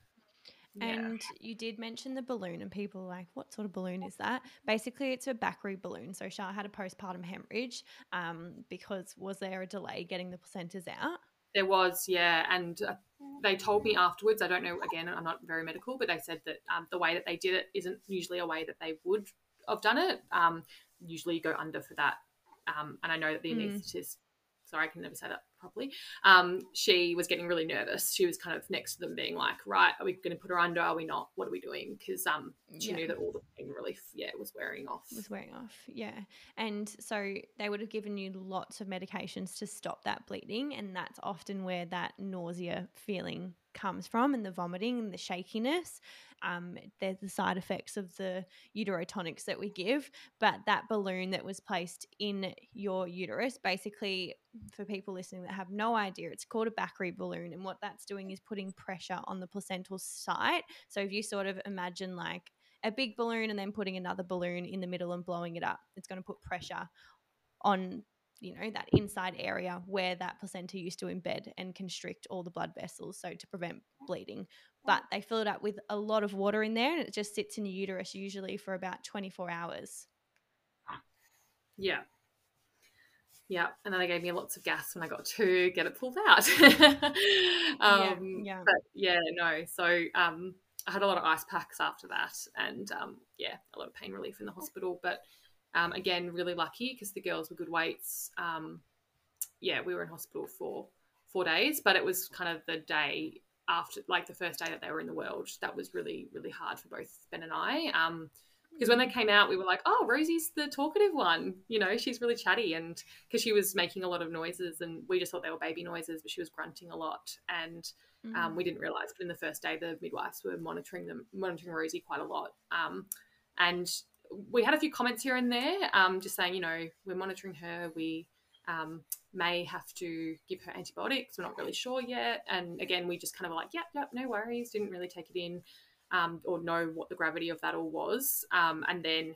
Speaker 3: Yeah.
Speaker 2: And you did mention the balloon, and people were like, "What sort of balloon is that?" Basically, it's a Bakri balloon. So Char had a postpartum hemorrhage um, because was there a delay getting the placentas out?
Speaker 3: There was, yeah, and uh, they told me afterwards. I don't know. Again, I'm not very medical, but they said that um, the way that they did it isn't usually a way that they would have done it. Um, usually, you go under for that. Um, and I know that the
Speaker 2: Mm.
Speaker 3: anaesthetist, sorry, I can never say that properly. Um, she was getting really nervous. She was kind of next to them, being like, "Right, are we going to put her under? Are we not? What are we doing?" Because um, she
Speaker 2: Yeah.
Speaker 3: knew that all the pain relief, yeah, was wearing off.
Speaker 2: was wearing off. Yeah. And so they would have given you lots of medications to stop that bleeding. And that's often where that nausea feeling comes from and the vomiting and the shakiness. Um, they're the side effects of the uterotonics that we give. But that balloon that was placed in your uterus, basically, for people listening that have no idea, it's called a Bakri balloon. And what that's doing is putting pressure on the placental site. So if you sort of imagine like a big balloon and then putting another balloon in the middle and blowing it up. It's going to put pressure on, you know, that inside area where that placenta used to embed and constrict all the blood vessels, so to prevent bleeding. But they fill it up with a lot of water in there and it just sits in your uterus usually for about 24 hours.
Speaker 3: Yeah. Yeah. And then they gave me lots of gas when I got to get it pulled out. um,
Speaker 2: yeah.
Speaker 3: But yeah, no. So um, I had a lot of ice packs after that and um, yeah, a lot of pain relief in the hospital. But um, again, really lucky because the girls were good weights. Um, yeah, we were in hospital for four days, but it was kind of the day after, like the first day that they were in the world. That was really, really hard for both Ben and I. Um, because when they came out, we were like, "Oh, Rosie's the talkative one. You know, she's really chatty." And because she was making a lot of noises, and we just thought they were baby noises, but she was grunting a lot, and
Speaker 2: Mm.
Speaker 3: um, we didn't realize. But in the first day, the midwives were monitoring them, monitoring Rosie quite a lot. Um, and we had a few comments here and there, um, just saying, you know, we're monitoring her. We um, may have to give her antibiotics. We're not really sure yet. And again, we just kind of like, yep, yep, no worries. Didn't really take it in um, or know what the gravity of that all was. Um, and then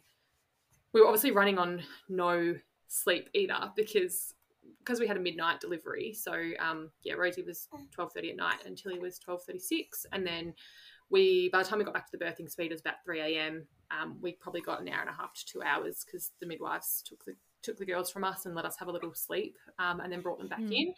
Speaker 3: we were obviously running on no sleep either because because we had a midnight delivery. So um, yeah, Rosie was twelve thirty at night and Tilly was twelve thirty six, and then we by the time we got back to the birthing speed it was about three a.m. Um, we probably got an hour and a half to two hours because the midwives took the took the girls from us and let us have a little sleep, um, and then brought them back
Speaker 2: Mm.
Speaker 3: in.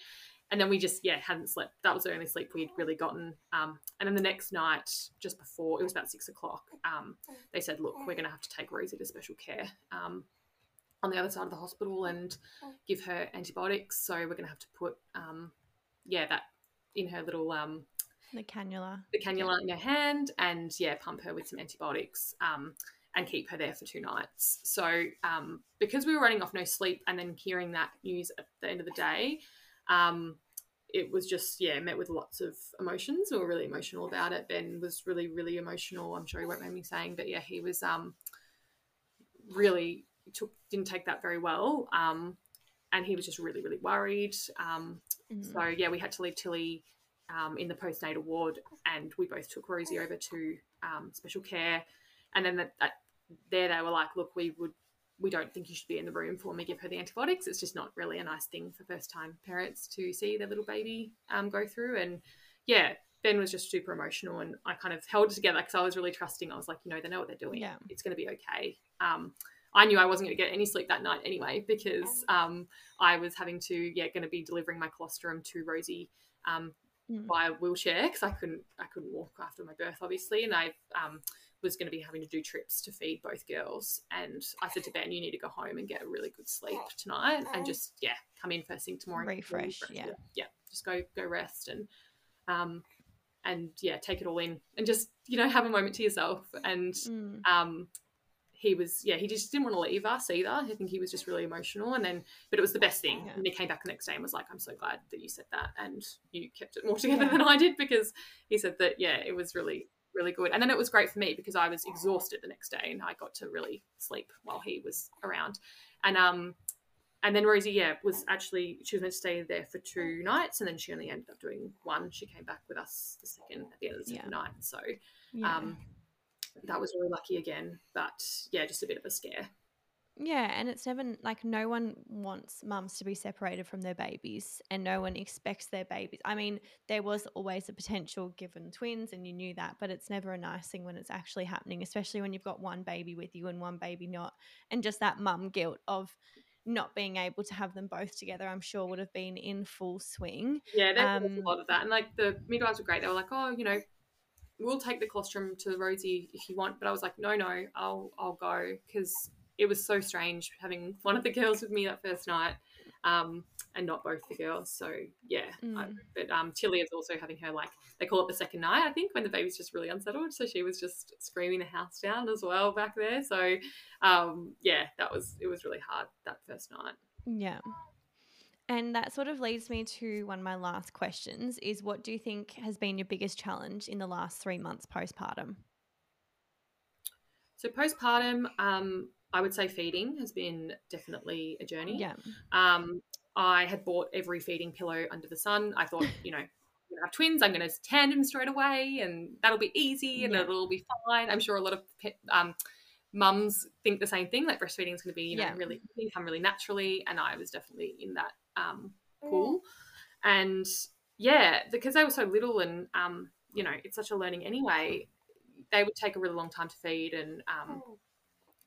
Speaker 3: And then we just yeah hadn't slept. That was the only sleep we'd really gotten. Um, and then the next night, just before it was about six o'clock, um, they said, "Look, we're going to have to take Rosie to special care um, on the other side of the hospital and give her antibiotics. So we're going to have to put um, yeah that in her little um,
Speaker 2: The cannula.
Speaker 3: the cannula in her hand and yeah, pump her with some antibiotics um, and keep her there for two nights. So um, because we were running off no sleep and then hearing that news at the end of the day, um, it was just yeah met with lots of emotions. We were really emotional about it. Ben was really really emotional. I'm sure he won't mind me saying, but yeah, he was um, really took didn't take that very well. Um, and he was just really really worried. Um,
Speaker 2: Mm.
Speaker 3: so yeah, we had to leave Tilly um, in the postnatal ward, and we both took Rosie over to um, special care. And then that, that there they were like, look, we would we don't think you should be in the room for me. give her the antibiotics. It's just not really a nice thing for first time parents to see their little baby um, go through. And yeah, Ben was just super emotional, and I kind of held it together because I was really trusting. I was like, you know, they know what they're doing.
Speaker 2: Yeah.
Speaker 3: It's going to be okay. Um, I knew I wasn't going to get any sleep that night anyway because um, I was having to, yeah, going to be delivering my colostrum to Rosie um,
Speaker 2: Mm.
Speaker 3: via wheelchair because I couldn't, I couldn't walk after my birth, obviously, and I um, was going to be having to do trips to feed both girls. And I said to Ben, "You need to go home and get a really good sleep tonight, and just yeah, come in first thing tomorrow, and
Speaker 2: Refresh,
Speaker 3: refreshed."
Speaker 2: yeah.
Speaker 3: yeah, just go go rest and um, and yeah, take it all in and just you know have a moment to yourself and
Speaker 2: Mm.
Speaker 3: um, he was yeah he just didn't want to leave us either i think he was just really emotional and then but it was the best thing
Speaker 2: Yeah.
Speaker 3: and he came back the next day and was like i'm so glad that you said that and you kept it more together
Speaker 2: Yeah.
Speaker 3: than i did because he said that yeah it was really really good and then it was great for me because i was exhausted the next day and i got to really sleep while he was around and um and then Rosie, yeah, was actually she was meant to stay there for two nights, and then she only ended up doing one. She came back with us the second at the end of the second night. So
Speaker 2: Yeah.
Speaker 3: um, that was really lucky again. But yeah, just a bit of a scare.
Speaker 2: Yeah, and it's never like no one wants mums to be separated from their babies, and no one expects their babies. I mean, there was always a potential given twins, and you knew that, but it's never a nice thing when it's actually happening, especially when you've got one baby with you and one baby not, and just that mum guilt of not being able to have them both together. I'm sure would have been in full swing.
Speaker 3: Yeah, there was
Speaker 2: Um,
Speaker 3: a lot of that, and like the midwives were great. They were like, "Oh, you know, we'll take the colostrum to Rosie if you want," but I was like, "No, no, I'll I'll go," because it was so strange having one of the girls with me that first night, um, and not both the girls. So yeah, I,
Speaker 2: Mm.
Speaker 3: but um, Tilly is also having her like they call it the second night, I think, when the baby's just really unsettled. So she was just screaming the house down as well back there. So um, yeah, that was it was really hard that first night.
Speaker 2: Yeah. And that sort of leads me to one of my last questions is what do you think has been your biggest challenge in the last three months postpartum?
Speaker 3: So postpartum, um, I would say feeding has been definitely a journey.
Speaker 2: Yeah.
Speaker 3: Um, I had bought every feeding pillow under the sun. I thought, you know, gonna have twins. I'm going to tandem straight away, and that'll be easy, and
Speaker 2: Yeah.
Speaker 3: it'll be fine. I'm sure a lot of pe- um, mums think the same thing. Like breastfeeding is going to be, you know,
Speaker 2: Yeah.
Speaker 3: really come really naturally, and I was definitely in that um, pool. And yeah, because they were so little, and um, you know, it's such a learning anyway. They would take a really long time to feed, and um,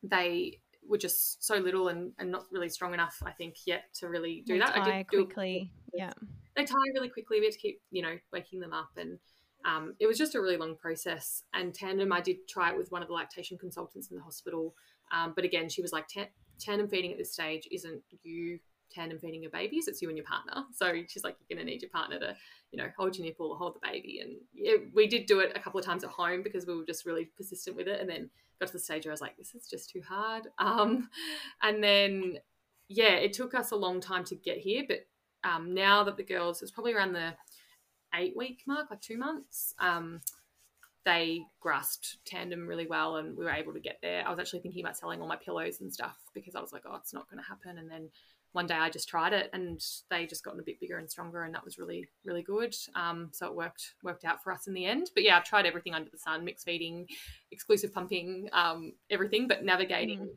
Speaker 3: they were just so little and, and not really strong enough, I think, yet to really do
Speaker 2: They
Speaker 3: that. I did do
Speaker 2: quickly. Yeah.
Speaker 3: they tire really quickly. We had to keep, you know, waking them up, and um, it was just a really long process. And tandem, I did try it with one of the lactation consultants in the hospital, um, but again, she was like, "Ta- tandem feeding at this stage isn't you tandem feeding your babies; it's you and your partner. So she's like, you're going to need your partner to, you know, hold your nipple or hold the baby. And yeah, we did do it a couple of times at home because we were just really persistent with it, and then got to the stage where I was like, this is just too hard. Um, and then yeah, it took us a long time to get here, but um, now that the girls, it's probably around the eight week mark, like two months, um, they grasped tandem really well and we were able to get there. I was actually thinking about selling all my pillows and stuff because I was like, oh, it's not going to happen. And then one day I just tried it and they just gotten a bit bigger and stronger and that was really really good. Um, so it worked worked out for us in the end. But yeah, I've tried everything under the sun: mixed feeding, exclusive pumping, um, everything. But navigating mm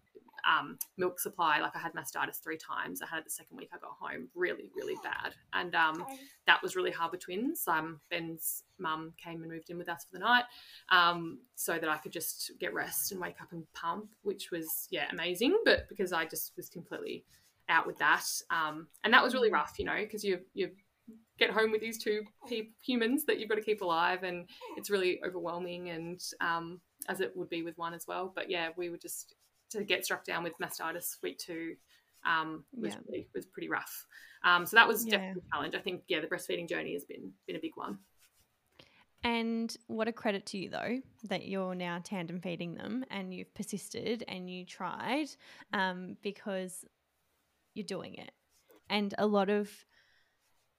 Speaker 3: um, milk supply. Like I had mastitis three times. I had it the second week I got home, really, really bad, and um, that was really hard with twins. Um, Ben's mum came and moved in with us for the night, um, so that I could just get rest and wake up and pump, which was yeah amazing. But because I just was completely out with that, um, and that was really mm. rough, you know, because you you get home with these two pe- humans that you've got to keep alive, and it's really overwhelming, and um, as it would be with one as well. But yeah, we were just to get struck down with mastitis week two um, was yeah. really, was pretty rough. Um, so that was yeah. definitely a challenge. I think yeah, the breastfeeding journey has been been a big one.
Speaker 2: And what a credit to you though that you're now tandem feeding them and you've persisted and you tried um, because you're doing it. And a lot of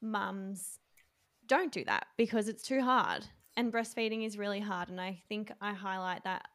Speaker 2: mums don't do that because it's too hard. And breastfeeding is really hard. And I think I highlight that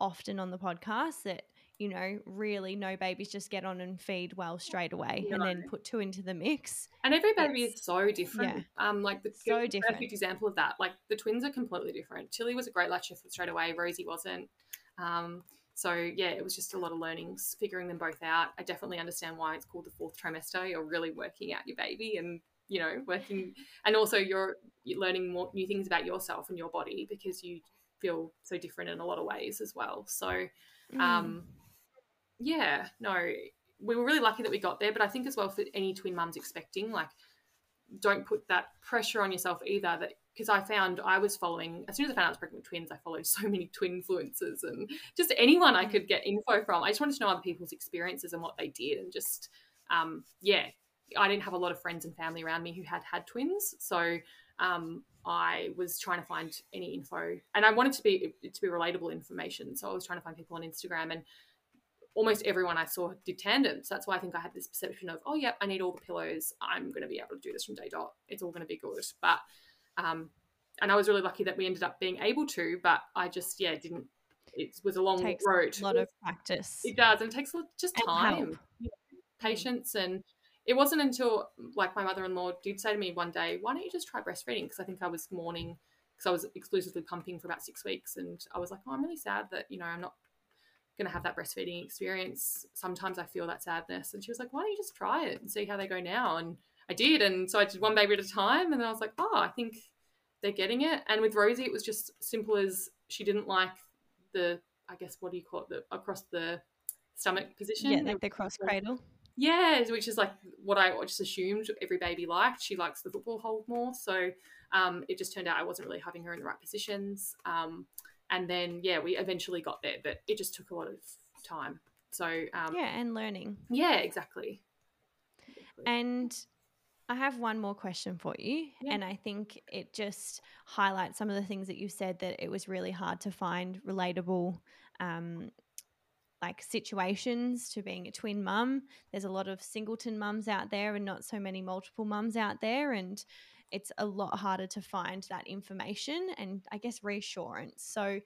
Speaker 2: often on the podcast that you know, really no babies just get on and feed well straight away and then put two into the mix.
Speaker 3: And every baby it's, is so different. Yeah. Um, like the so different. perfect example of that. Like the twins are completely different. Tilly was a great latcher straight away. Rosie wasn't. Um, so yeah, it was just a lot of learnings, figuring them both out. I definitely understand why it's called the fourth trimester. You're really working out your baby and you know working, and also you're, learning more new things about yourself and your body because you feel so different in a lot of ways as well. So. Um, mm yeah, no, we were really lucky that we got there. But I think as well for any twin mums expecting, like, don't put that pressure on yourself either. That because I found I was following as soon as I found out I was pregnant with twins, I followed so many twin influencers and just anyone I could get info from. I just wanted to know other people's experiences and what they did, and just um, yeah, I didn't have a lot of friends and family around me who had had twins, so um, I was trying to find any info, and I wanted to be to be relatable information. So I was trying to find people on Instagram and almost everyone I saw did tandems. That's why I think I had this perception of, oh, yeah, I need all the pillows. I'm going to be able to do this from day dot. It's all going to be good. But, um, and I was really lucky that we ended up being able to, but I just, yeah, didn't, it was a long
Speaker 2: it takes
Speaker 3: road.
Speaker 2: A lot of practice.
Speaker 3: It does. And it takes just time, patience. And it wasn't until, like, my mother in law did say to me one day, why don't you just try breastfeeding? Because I think I was mourning because I was exclusively pumping for about six weeks. And I was like, oh, I'm really sad that, you know, I'm not going to have that breastfeeding experience. Sometimes I feel that sadness. And she was like, why don't you just try it and see how they go now? And I did. And so I did one baby at a time. And then I was like, oh, I think they're getting it. And with Rosie, it was just simple as she didn't like the, I guess, what do you call it, the across the stomach position.
Speaker 2: Yeah, like the cross cradle.
Speaker 3: Yeah, which is like what I just assumed every baby liked. She likes the football hold more. So um, it just turned out I wasn't really having her in the right positions. Um, and then yeah we eventually got there but it just took a lot of time so um,
Speaker 2: yeah and learning
Speaker 3: yeah exactly
Speaker 2: and I have one more question for you. Yeah. And I think it just highlights some of the things that you said that it was really hard to find relatable um, like situations to being a twin mum. There's a lot of singleton mums out there and not so many multiple mums out there. And it's a lot harder to find that information and I guess reassurance. So,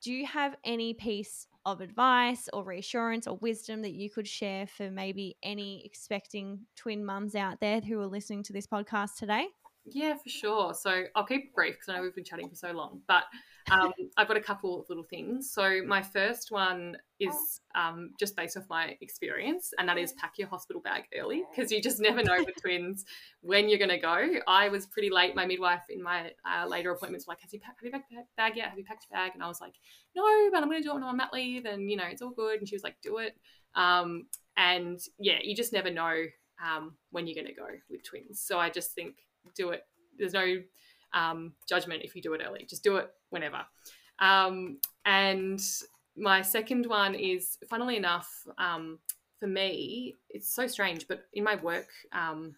Speaker 2: do you have any piece of advice or reassurance or wisdom that you could share for maybe any expecting twin mums out there who are listening to this podcast today?
Speaker 3: Yeah, for sure. So I'll keep it brief because I know we've been chatting for so long, but um, I've got a couple of little things. So my first one is um, just based off my experience, and that is pack your hospital bag early because you just never know with twins when you're going to go. I was pretty late. My midwife in my uh, later appointments were like, "Have you packed have you packed bag yet? Have you packed your bag?" And I was like, "No, but I'm going to do it when I'm on mat leave, and you know it's all good." And she was like, "Do it." Um, and yeah, you just never know um, when you're going to go with twins. So I just think do it. There's no um, judgment if you do it early. Just do it whenever. Um, and my second one is, funnily enough, um, for me, it's so strange, but in my work um,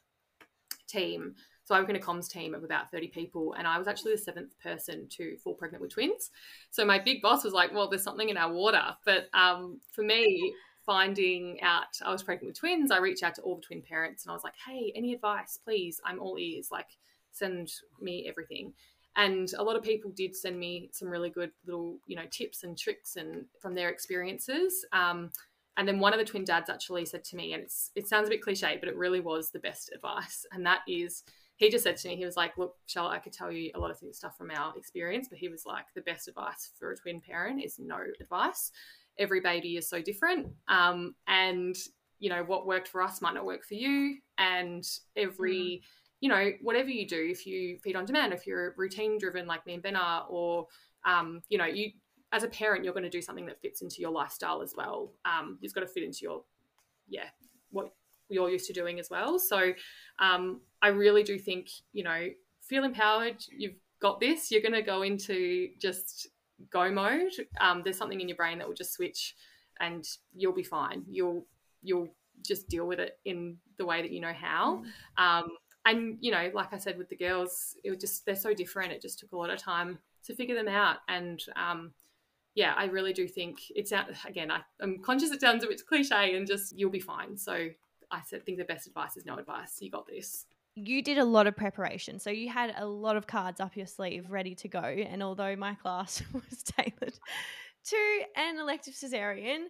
Speaker 3: team, so I work in a comms team of about 30 people, and I was actually the seventh person to fall pregnant with twins. So my big boss was like, Well, there's something in our water. But um, for me, finding out I was pregnant with twins, I reached out to all the twin parents and I was like, hey, any advice, please? I'm all ears. Like, send me everything. And a lot of people did send me some really good little, you know, tips and tricks and from their experiences. Um, and then one of the twin dads actually said to me, and it's it sounds a bit cliche, but it really was the best advice, and that is he just said to me, he was like, "Look, Charlotte, I could tell you a lot of things, stuff from our experience, but he was like, the best advice for a twin parent is no advice. Every baby is so different, um, and you know what worked for us might not work for you, and every mm. you know whatever you do, if you feed on demand, if you're routine driven like me and Ben are, or um, you know you as a parent, you're going to do something that fits into your lifestyle as well. Um, it's got to fit into your, yeah, what you're used to doing as well. So um, I really do think, you know, feel empowered. You've got this. You're going to go into just go mode. Um, there's something in your brain that will just switch, and you'll be fine. You'll you'll just deal with it in the way that you know how. Mm. Um, and you know, like I said with the girls, it was just they're so different. It just took a lot of time to figure them out, and um, yeah, I really do think it's out again. I, am conscious it sounds a bit cliche and just you'll be fine. So I said, think the best advice is no advice. You got this.
Speaker 2: You did a lot of preparation. So you had a lot of cards up your sleeve ready to go. And although my class was tailored to an elective cesarean,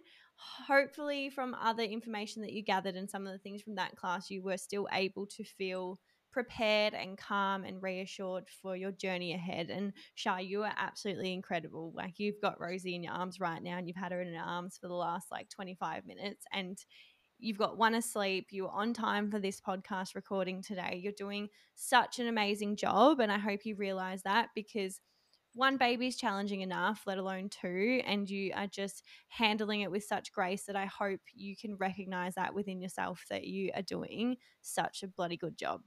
Speaker 2: hopefully from other information that you gathered and some of the things from that class, you were still able to feel prepared and calm and reassured for your journey ahead. And Char, you are absolutely incredible. Like you've got Rosie in your arms right now, and you've had her in your arms for the last like 25 minutes, and you've got one asleep. You're on time for this podcast recording today. You're doing such an amazing job, and I hope you realize that because one baby is challenging enough, let alone two, and you are just handling it with such grace that I hope you can recognize that within yourself that you are doing such a bloody good job.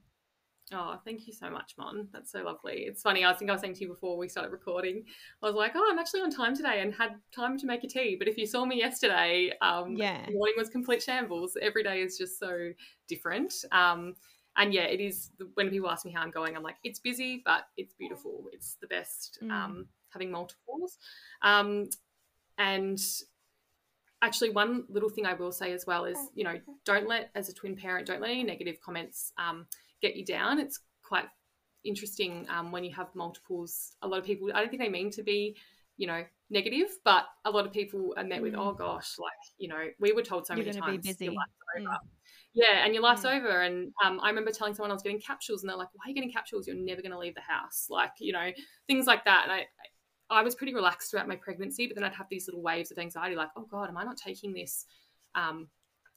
Speaker 3: Oh, thank you so much, Mon. That's so lovely. It's funny. I think I was saying to you before we started recording. I was like, "Oh, I'm actually on time today and had time to make a tea." But if you saw me yesterday, um, yeah, the morning was complete shambles. Every day is just so different. Um, and yeah, it is. When people ask me how I'm going, I'm like, "It's busy, but it's beautiful. It's the best." Mm. Um, having multiples, um, and actually one little thing i will say as well is you know don't let as a twin parent don't let any negative comments um, get you down. It's quite interesting um, when you have multiples. A lot of people, I don't think they mean to be, you know, negative, but a lot of people are met with, mm. oh gosh, like, you know, we were told so You're many times, your life's over. Mm. Yeah, and your life's mm. over. And um, I remember telling someone I was getting capsules, and they're like, why are you getting capsules? You're never going to leave the house. Like, you know, things like that. And I, I was pretty relaxed throughout my pregnancy, but then I'd have these little waves of anxiety, like, oh God, am I not taking this um,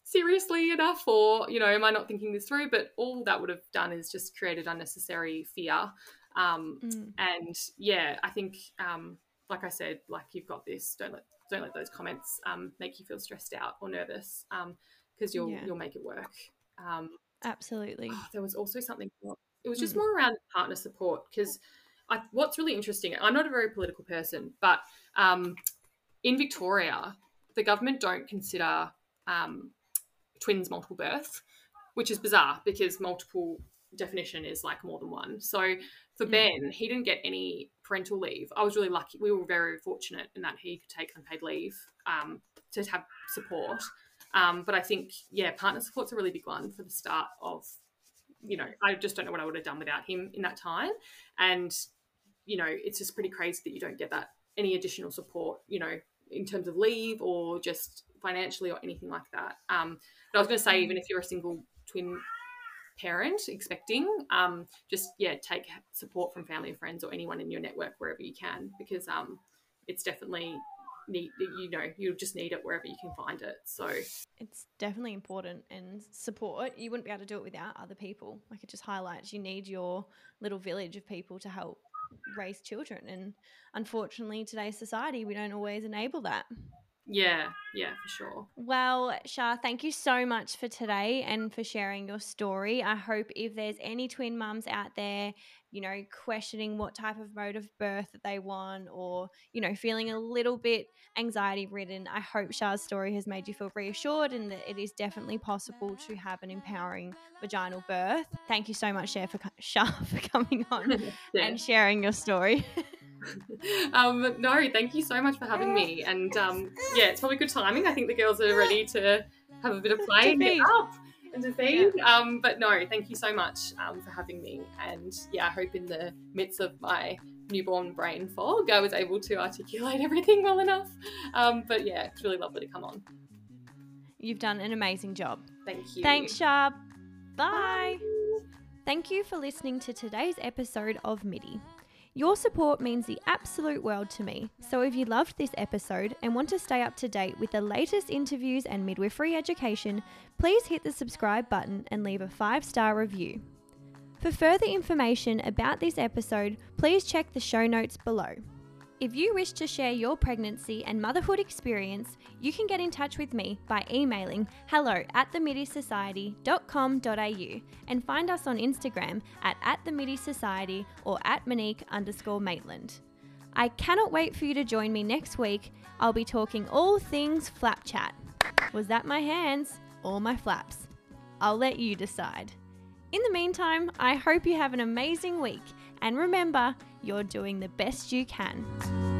Speaker 3: seriously enough or you know am i not thinking this through but all that would have done is just created unnecessary fear um, mm. and yeah i think um, like i said like you've got this don't let don't let those comments um, make you feel stressed out or nervous because um, you'll yeah. you'll make it work um,
Speaker 2: absolutely
Speaker 3: oh, there was also something it was just mm. more around partner support because what's really interesting i'm not a very political person but um, in victoria the government don't consider um, twins multiple birth, which is bizarre because multiple definition is like more than one. So for mm. Ben, he didn't get any parental leave. I was really lucky. We were very fortunate in that he could take unpaid leave um, to have support. Um, but I think, yeah, partner support's a really big one for the start of, you know, I just don't know what I would have done without him in that time. And, you know, it's just pretty crazy that you don't get that any additional support, you know, in terms of leave or just financially or anything like that. Um, but I was going to say, even if you're a single twin parent expecting, um, just yeah, take support from family and friends or anyone in your network wherever you can, because um, it's definitely need you know you'll just need it wherever you can find it. So
Speaker 2: it's definitely important and support. You wouldn't be able to do it without other people. Like it just highlights you need your little village of people to help raise children, and unfortunately, today's society we don't always enable that.
Speaker 3: Yeah, yeah, for sure.
Speaker 2: Well, Char, thank you so much for today and for sharing your story. I hope if there's any twin mums out there, you know, questioning what type of mode of birth that they want or, you know, feeling a little bit anxiety ridden, I hope Char's story has made you feel reassured and that it is definitely possible to have an empowering vaginal birth. Thank you so much, Char, for, Char, for coming on yeah. and sharing your story.
Speaker 3: um, no, thank you so much for having me. And um, yeah, it's probably good timing. I think the girls are ready to have a bit of play and get up and to feed. Yeah. Um, but no, thank you so much um, for having me. And yeah, I hope in the midst of my newborn brain fog, I was able to articulate everything well enough. Um, but yeah, it's really lovely to come on.
Speaker 2: You've done an amazing job.
Speaker 3: Thank you.
Speaker 2: Thanks, Char. Bye. Thank you for listening to today's episode of MIDI. Your support means the absolute world to me. So if you loved this episode and want to stay up to date with the latest interviews and midwifery education, please hit the subscribe button and leave a five star review. For further information about this episode, please check the show notes below. If you wish to share your pregnancy and motherhood experience, you can get in touch with me by emailing hello at themidisociety.com.au and find us on Instagram at, at themidisociety or at Monique underscore Maitland. I cannot wait for you to join me next week. I'll be talking all things flap chat. Was that my hands or my flaps? I'll let you decide. In the meantime, I hope you have an amazing week and remember, you're doing the best you can.